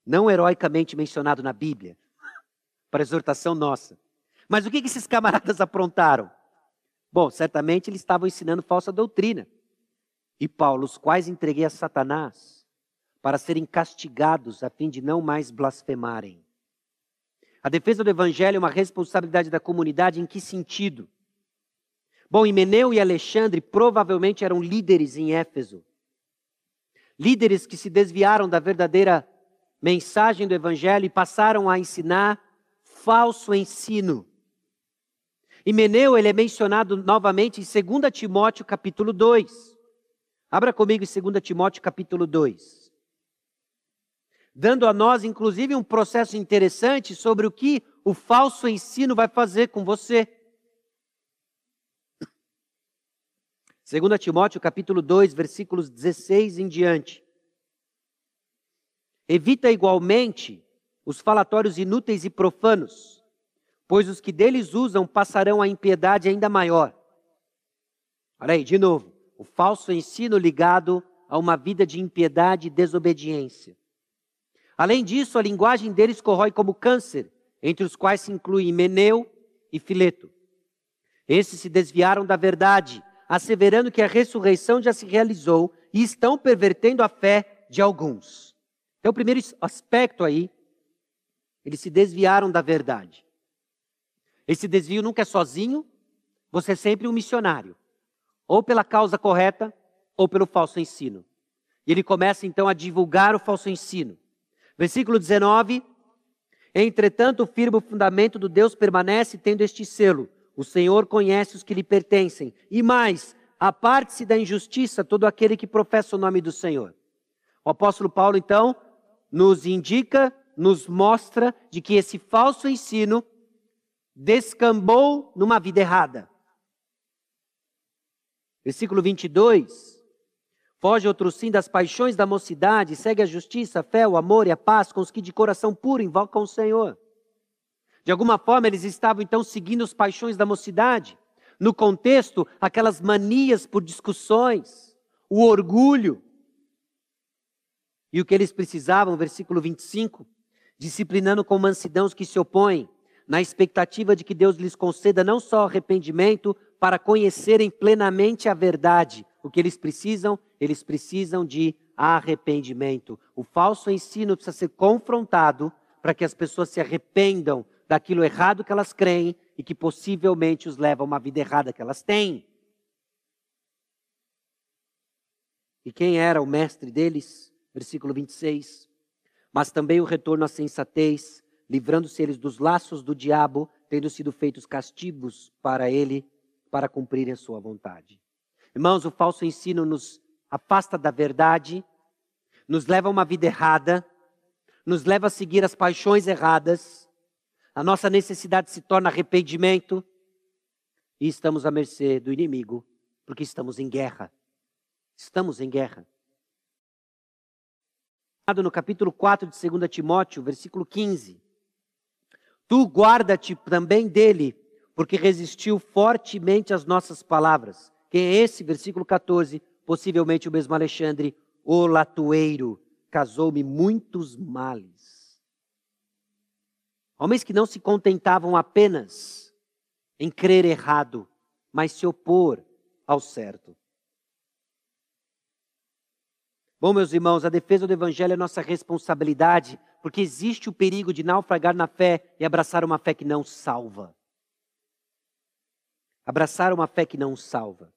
Não heroicamente mencionado na Bíblia, para exortação nossa. Mas o que, esses camaradas aprontaram? Bom, certamente eles estavam ensinando falsa doutrina. E Paulo, os quais entreguei a Satanás, para serem castigados a fim de não mais blasfemarem. A defesa do evangelho é uma responsabilidade da comunidade em que sentido? Bom, Himeneu e Alexandre provavelmente eram líderes em Éfeso. Líderes que se desviaram da verdadeira mensagem do evangelho e passaram a ensinar falso ensino. Himeneu, ele é mencionado novamente em 2 Timóteo capítulo 2. Abra comigo em 2 Timóteo capítulo 2. Dando a nós, inclusive, um processo interessante sobre o que o falso ensino vai fazer com você. 2 Timóteo capítulo 2, versículos 16 em diante. Evita igualmente os falatórios inúteis e profanos, pois os que deles usam passarão a impiedade ainda maior. Olha aí, de novo, o falso ensino ligado a uma vida de impiedade e desobediência. Além disso, a linguagem deles corrói como câncer, entre os quais se incluem Meneu e Fileto. Esses se desviaram da verdade, asseverando que a ressurreição já se realizou e estão pervertendo a fé de alguns. Então, o primeiro aspecto aí, eles se desviaram da verdade. Esse desvio nunca é sozinho, você é sempre um missionário, ou pela causa correta, ou pelo falso ensino. E ele começa então a divulgar o falso ensino. Versículo 19: Entretanto, o firme fundamento do Deus permanece tendo este selo: o Senhor conhece os que lhe pertencem. E mais, aparte-se da injustiça todo aquele que professa o nome do Senhor. O apóstolo Paulo, então, nos indica, nos mostra de que esse falso ensino descambou numa vida errada. Versículo 22. Foge outro sim das paixões da mocidade, segue a justiça, a fé, o amor e a paz com os que de coração puro invocam o Senhor. De alguma forma, eles estavam então seguindo as paixões da mocidade. No contexto, aquelas manias por discussões, o orgulho. E o que eles precisavam, versículo 25, disciplinando com mansidão os que se opõem, na expectativa de que Deus lhes conceda não só arrependimento, para conhecerem plenamente a verdade. O que eles precisam? Eles precisam de arrependimento. O falso ensino precisa ser confrontado para que as pessoas se arrependam daquilo errado que elas creem e que possivelmente os leva a uma vida errada que elas têm. E quem era o mestre deles? Versículo 26. Mas também o retorno à sensatez, livrando-se eles dos laços do diabo, tendo sido feitos castigos para ele para cumprirem a sua vontade. Irmãos, o falso ensino nos afasta da verdade, nos leva a uma vida errada, nos leva a seguir as paixões erradas, a nossa necessidade se torna arrependimento e estamos à mercê do inimigo, porque estamos em guerra. Estamos em guerra. No capítulo 4 de 2 Timóteo, versículo 15. Tu guarda-te também dele, porque resistiu fortemente às nossas palavras. Quem é esse? Versículo 14. Possivelmente o mesmo Alexandre, o latueiro, casou-me muitos males. Homens que não se contentavam apenas em crer errado, mas se opor ao certo. Bom, meus irmãos, a defesa do Evangelho é nossa responsabilidade, porque existe o perigo de naufragar na fé e abraçar uma fé que não salva. Abraçar uma fé que não salva.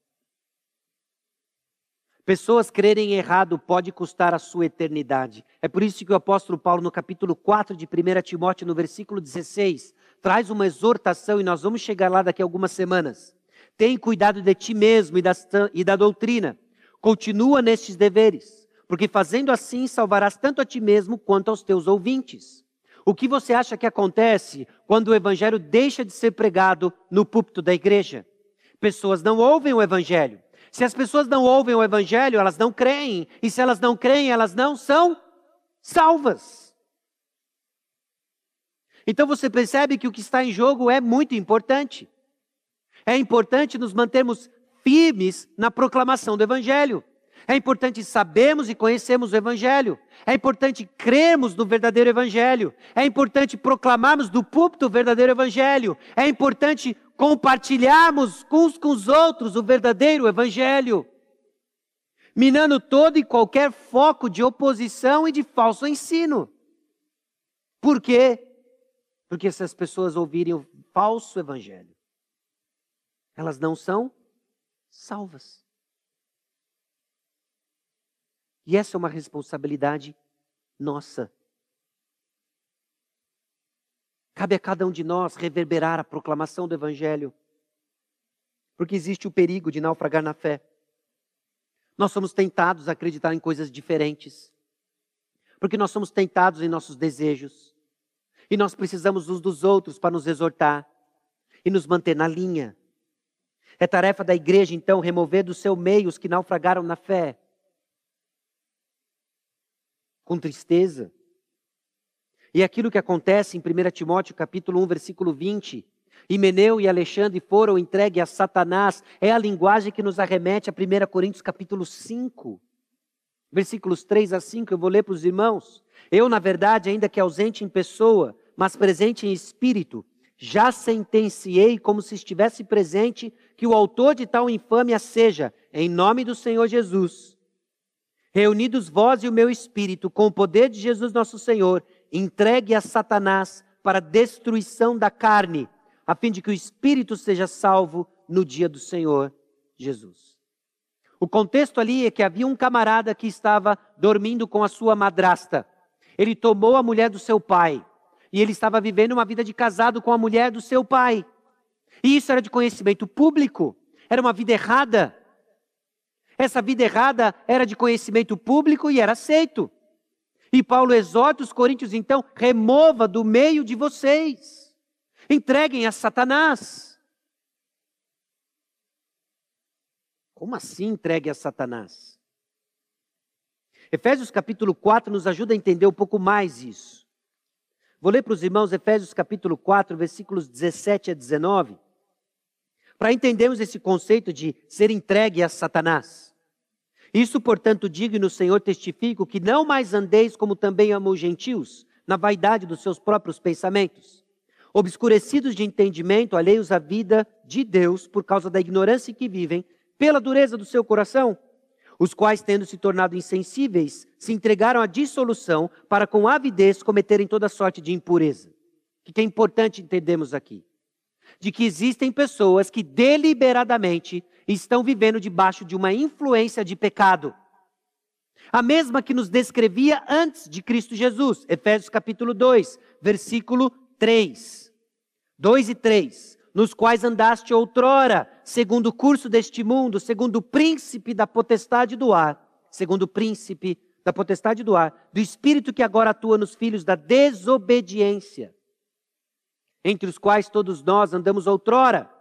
Pessoas crerem errado pode custar a sua eternidade. É por isso que o apóstolo Paulo, no capítulo 4 de 1 Timóteo, no versículo 16, traz uma exortação, e nós vamos chegar lá daqui a algumas semanas. Tem cuidado de ti mesmo e da, e da doutrina. Continua nestes deveres, porque fazendo assim salvarás tanto a ti mesmo quanto aos teus ouvintes. O que você acha que acontece quando o evangelho deixa de ser pregado no púlpito da igreja? Pessoas não ouvem o evangelho. Se as pessoas não ouvem o evangelho, elas não creem. E se elas não creem, elas não são salvas. Então você percebe que o que está em jogo é muito importante. É importante nos mantermos firmes na proclamação do evangelho. É importante sabermos e conhecermos o Evangelho. É importante crermos no verdadeiro Evangelho. É importante proclamarmos do púlpito o verdadeiro Evangelho. É importante compartilharmos uns com os outros o verdadeiro Evangelho. Minando todo e qualquer foco de oposição e de falso ensino. Por quê? Porque se as pessoas ouvirem o falso Evangelho, elas não são salvas. E essa é uma responsabilidade nossa. Cabe a cada um de nós reverberar a proclamação do Evangelho, porque existe o perigo de naufragar na fé. Nós somos tentados a acreditar em coisas diferentes, porque nós somos tentados em nossos desejos, e nós precisamos uns dos outros para nos exortar e nos manter na linha. É tarefa da igreja, então, remover do seu meio os que naufragaram na fé, com tristeza. E aquilo que acontece em 1 Timóteo capítulo 1, versículo 20, Himeneu e Alexandre foram entregues a Satanás, é a linguagem que nos arremete a 1 Coríntios capítulo 5, versículos 3 a 5, eu vou ler para os irmãos. Eu, na verdade, ainda que ausente em pessoa, mas presente em espírito, já sentenciei como se estivesse presente que o autor de tal infâmia seja, em nome do Senhor Jesus, reunidos vós e o meu espírito, com o poder de Jesus nosso Senhor, entregue a Satanás para destruição da carne, a fim de que o espírito seja salvo no dia do Senhor Jesus. O contexto ali é que havia um camarada que estava dormindo com a sua madrasta. Ele tomou a mulher do seu pai e ele estava vivendo uma vida de casado com a mulher do seu pai. E isso era de conhecimento público, era uma vida errada. Essa vida errada era de conhecimento público e era aceito. E Paulo exorta os coríntios, então, remova do meio de vocês, entreguem a Satanás. Como assim entregue a Satanás? Efésios capítulo 4 nos ajuda a entender um pouco mais isso. Vou ler para os irmãos Efésios capítulo 4, versículos 17 a 19, para entendermos esse conceito de ser entregue a Satanás. Isso, portanto, digo e no Senhor testifico que não mais andeis como também amam os gentios, na vaidade dos seus próprios pensamentos, obscurecidos de entendimento, alheios à vida de Deus por causa da ignorância que vivem, pela dureza do seu coração, os quais, tendo se tornado insensíveis, se entregaram à dissolução para com avidez cometerem toda sorte de impureza. O que é importante entendermos aqui? De que existem pessoas que deliberadamente estão vivendo debaixo de uma influência de pecado. A mesma que nos descrevia antes de Cristo Jesus, Efésios capítulo 2, versículo 3. 2 e 3. Nos quais andaste outrora, segundo o curso deste mundo, segundo o príncipe da potestade do ar, segundo o príncipe da potestade do ar, do espírito que agora atua nos filhos da desobediência, entre os quais todos nós andamos outrora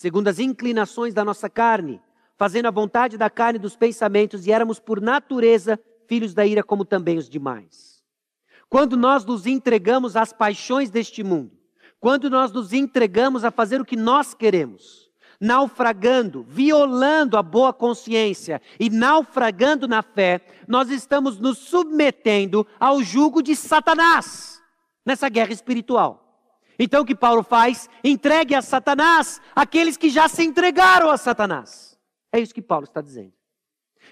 segundo as inclinações da nossa carne, fazendo a vontade da carne e dos pensamentos, e éramos por natureza filhos da ira como também os demais. Quando nós nos entregamos às paixões deste mundo, quando nós nos entregamos a fazer o que nós queremos, naufragando, violando a boa consciência e naufragando na fé, nós estamos nos submetendo ao jugo de Satanás nessa guerra espiritual. Então o que Paulo faz? Entregue a Satanás aqueles que já se entregaram a Satanás. É isso que Paulo está dizendo.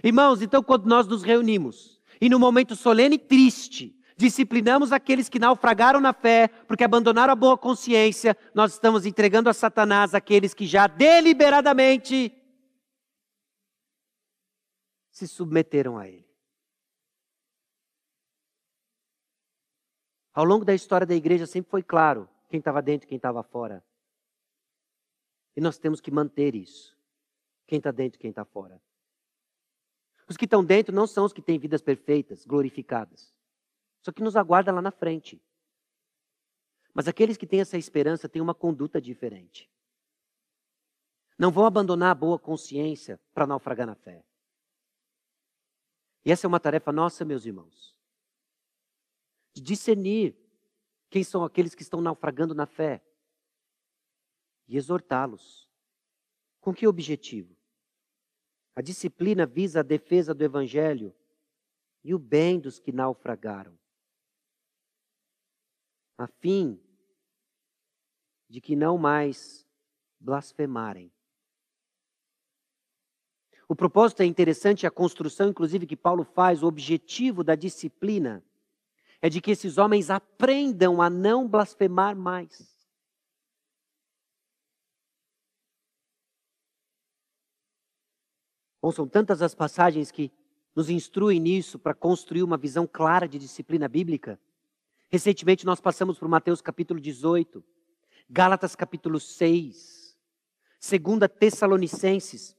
Irmãos, então quando nós nos reunimos e no momento solene e triste, disciplinamos aqueles que naufragaram na fé, porque abandonaram a boa consciência, nós estamos entregando a Satanás aqueles que já deliberadamente se submeteram a ele. Ao longo da história da igreja sempre foi claro quem estava dentro e quem estava fora. E nós temos que manter isso. Quem está dentro e quem está fora. Os que estão dentro não são os que têm vidas perfeitas, glorificadas. Só que nos aguarda lá na frente. Mas aqueles que têm essa esperança têm uma conduta diferente. Não vão abandonar a boa consciência para naufragar na fé. E essa é uma tarefa nossa, meus irmãos. De discernir quem são aqueles que estão naufragando na fé e exortá-los. Com que objetivo? A disciplina visa a defesa do evangelho e o bem dos que naufragaram, a fim de que não mais blasfemarem. O propósito é interessante, a construção, inclusive, que Paulo faz, o objetivo da disciplina é de que esses homens aprendam a não blasfemar mais. Bom, são tantas as passagens que nos instruem nisso para construir uma visão clara de disciplina bíblica. Recentemente nós passamos por Mateus capítulo 18, Gálatas capítulo 6, 2 Tessalonicenses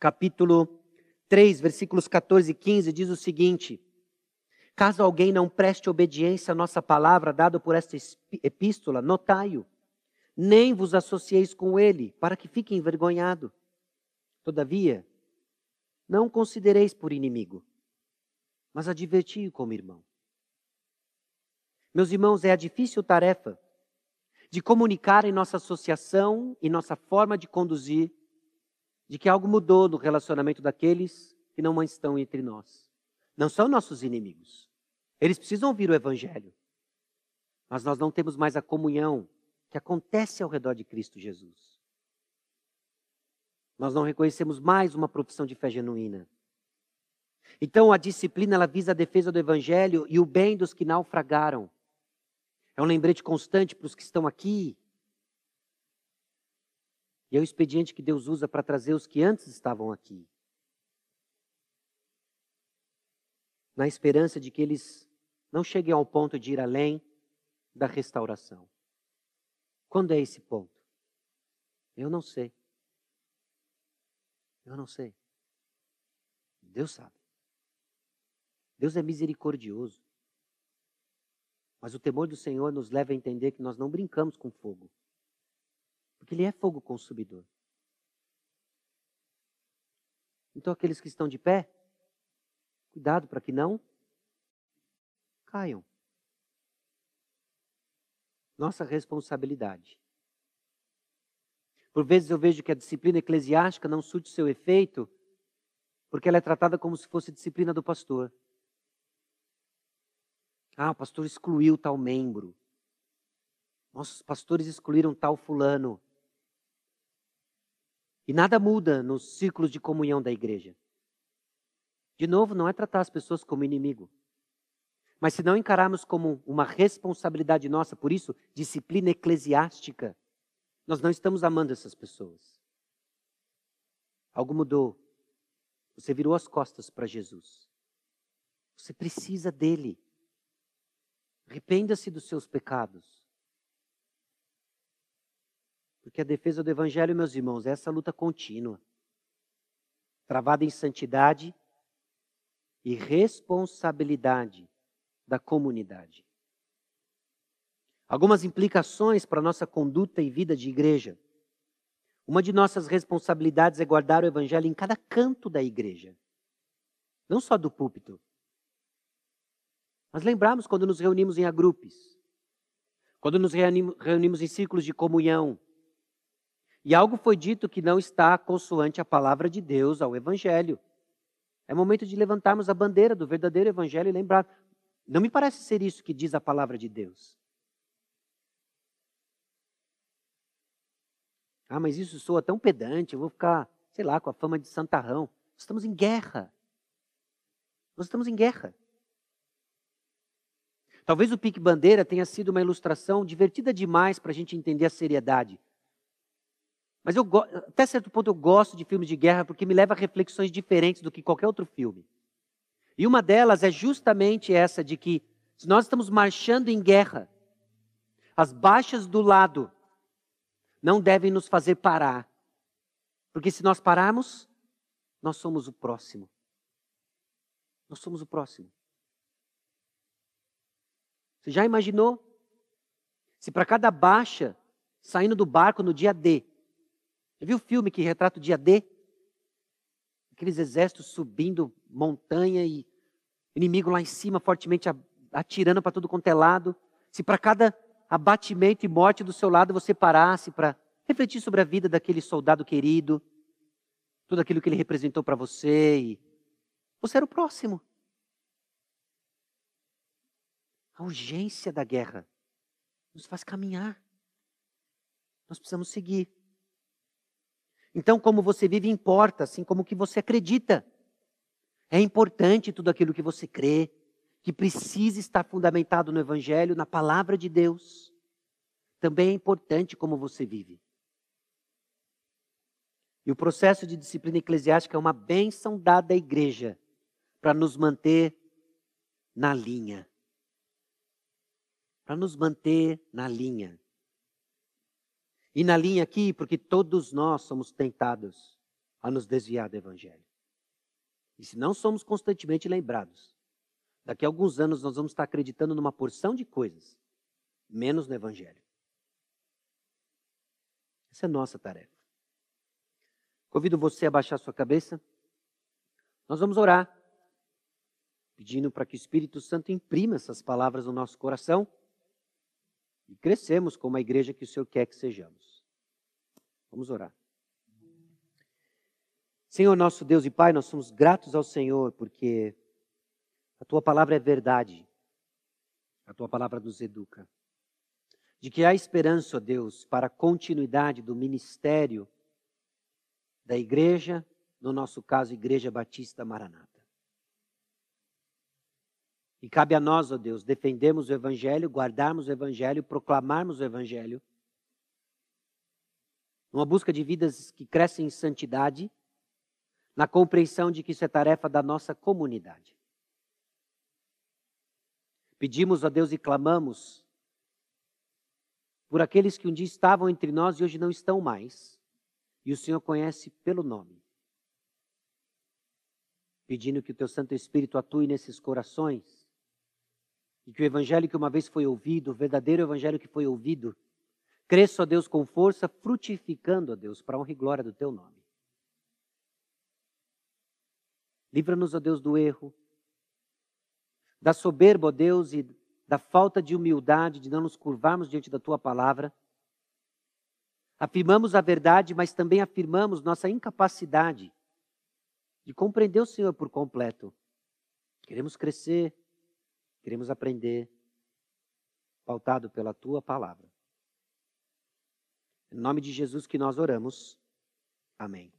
capítulo 3, versículos 14 e 15, diz o seguinte: Caso alguém não preste obediência à nossa palavra dada por esta epístola, notai-o, nem vos associeis com ele, para que fique envergonhado. Todavia, não considereis por inimigo, mas adverti-o como irmão. Meus irmãos, é a difícil tarefa de comunicar em nossa associação e nossa forma de conduzir de que algo mudou no relacionamento daqueles que não estão entre nós. Não são nossos inimigos. Eles precisam ouvir o Evangelho. Mas nós não temos mais a comunhão que acontece ao redor de Cristo Jesus. Nós não reconhecemos mais uma profissão de fé genuína. Então a disciplina ela visa a defesa do Evangelho e o bem dos que naufragaram. É um lembrete constante para os que estão aqui e é o expediente que Deus usa para trazer os que antes estavam aqui. Na esperança de que eles não cheguem ao ponto de ir além da restauração. Quando é esse ponto? Eu não sei. Eu não sei. Deus sabe. Deus é misericordioso. Mas o temor do Senhor nos leva a entender que nós não brincamos com fogo. Porque ele é fogo consumidor. Então, aqueles que estão de pé, cuidado para que não caiam. Nossa responsabilidade. Por vezes eu vejo que a disciplina eclesiástica não surte seu efeito porque ela é tratada como se fosse disciplina do pastor. Ah, o pastor excluiu tal membro. Nossos pastores excluíram tal fulano. E nada muda nos círculos de comunhão da igreja. De novo, não é tratar as pessoas como inimigo. Mas se não encararmos como uma responsabilidade nossa, por isso, disciplina eclesiástica, nós não estamos amando essas pessoas. Algo mudou. Você virou as costas para Jesus. Você precisa dele. Arrependa-se dos seus pecados. Porque a defesa do Evangelho, meus irmãos, é essa luta contínua travada em santidade e responsabilidade da comunidade. Algumas implicações para a nossa conduta e vida de igreja. Uma de nossas responsabilidades é guardar o Evangelho em cada canto da igreja, não só do púlpito. Mas lembramos quando nos reunimos em agrupes, quando nos reunimos em círculos de comunhão, e algo foi dito que não está consoante a palavra de Deus, ao Evangelho. É momento de levantarmos a bandeira do verdadeiro Evangelho e lembrar. Não me parece ser isso que diz a palavra de Deus. Ah, mas isso soa tão pedante, eu vou ficar, sei lá, com a fama de santarrão. Estamos em guerra. Nós estamos em guerra. Talvez o pique bandeira tenha sido uma ilustração divertida demais para a gente entender a seriedade. Mas eu, até certo ponto eu gosto de filmes de guerra porque me leva a reflexões diferentes do que qualquer outro filme. E uma delas é justamente essa de que se nós estamos marchando em guerra, as baixas do lado não devem nos fazer parar. Porque se nós pararmos, nós somos o próximo. Nós somos o próximo. Você já imaginou? Se para cada baixa saindo do barco no dia D, já viu o filme que retrata o dia D? Aqueles exércitos subindo montanha e inimigo lá em cima fortemente atirando para tudo quanto é lado. Se para cada abatimento e morte do seu lado você parasse para refletir sobre a vida daquele soldado querido, tudo aquilo que ele representou para você e você era o próximo. A urgência da guerra nos faz caminhar. Nós precisamos seguir. Então, como você vive importa, assim como o que você acredita. É importante tudo aquilo que você crê, que precisa estar fundamentado no Evangelho, na palavra de Deus. Também é importante como você vive. E o processo de disciplina eclesiástica é uma bênção dada à igreja para nos manter na linha. para nos manter na linha. E na linha aqui, porque todos nós somos tentados a nos desviar do Evangelho. E se não somos constantemente lembrados, daqui a alguns anos nós vamos estar acreditando numa porção de coisas, menos no Evangelho. Essa é nossa tarefa. Convido você a baixar sua cabeça. Nós vamos orar, pedindo para que o Espírito Santo imprima essas palavras no nosso coração e crescemos como a igreja que o Senhor quer que sejamos. Vamos orar. Senhor nosso Deus e Pai, nós somos gratos ao Senhor porque a tua palavra é verdade. A tua palavra nos educa. De que há esperança, ó Deus, para a continuidade do ministério da igreja, no nosso caso, Igreja Batista Maranata. E cabe a nós, ó Deus, defendermos o Evangelho, guardarmos o Evangelho, proclamarmos o Evangelho, numa busca de vidas que crescem em santidade, na compreensão de que isso é tarefa da nossa comunidade. Pedimos a Deus e clamamos por aqueles que um dia estavam entre nós e hoje não estão mais, e o Senhor conhece pelo nome. Pedindo que o teu Santo Espírito atue nesses corações, e que o evangelho que uma vez foi ouvido, o verdadeiro evangelho que foi ouvido, cresça, ó Deus, com força, frutificando, ó Deus, para a honra e glória do teu nome. Livra-nos, ó Deus, do erro, da soberba, ó Deus, e da falta de humildade, de não nos curvarmos diante da tua palavra. Afirmamos a verdade, mas também afirmamos nossa incapacidade de compreender o Senhor por completo. Queremos crescer, queremos aprender, pautado pela tua palavra. Em nome de Jesus que nós oramos. Amém.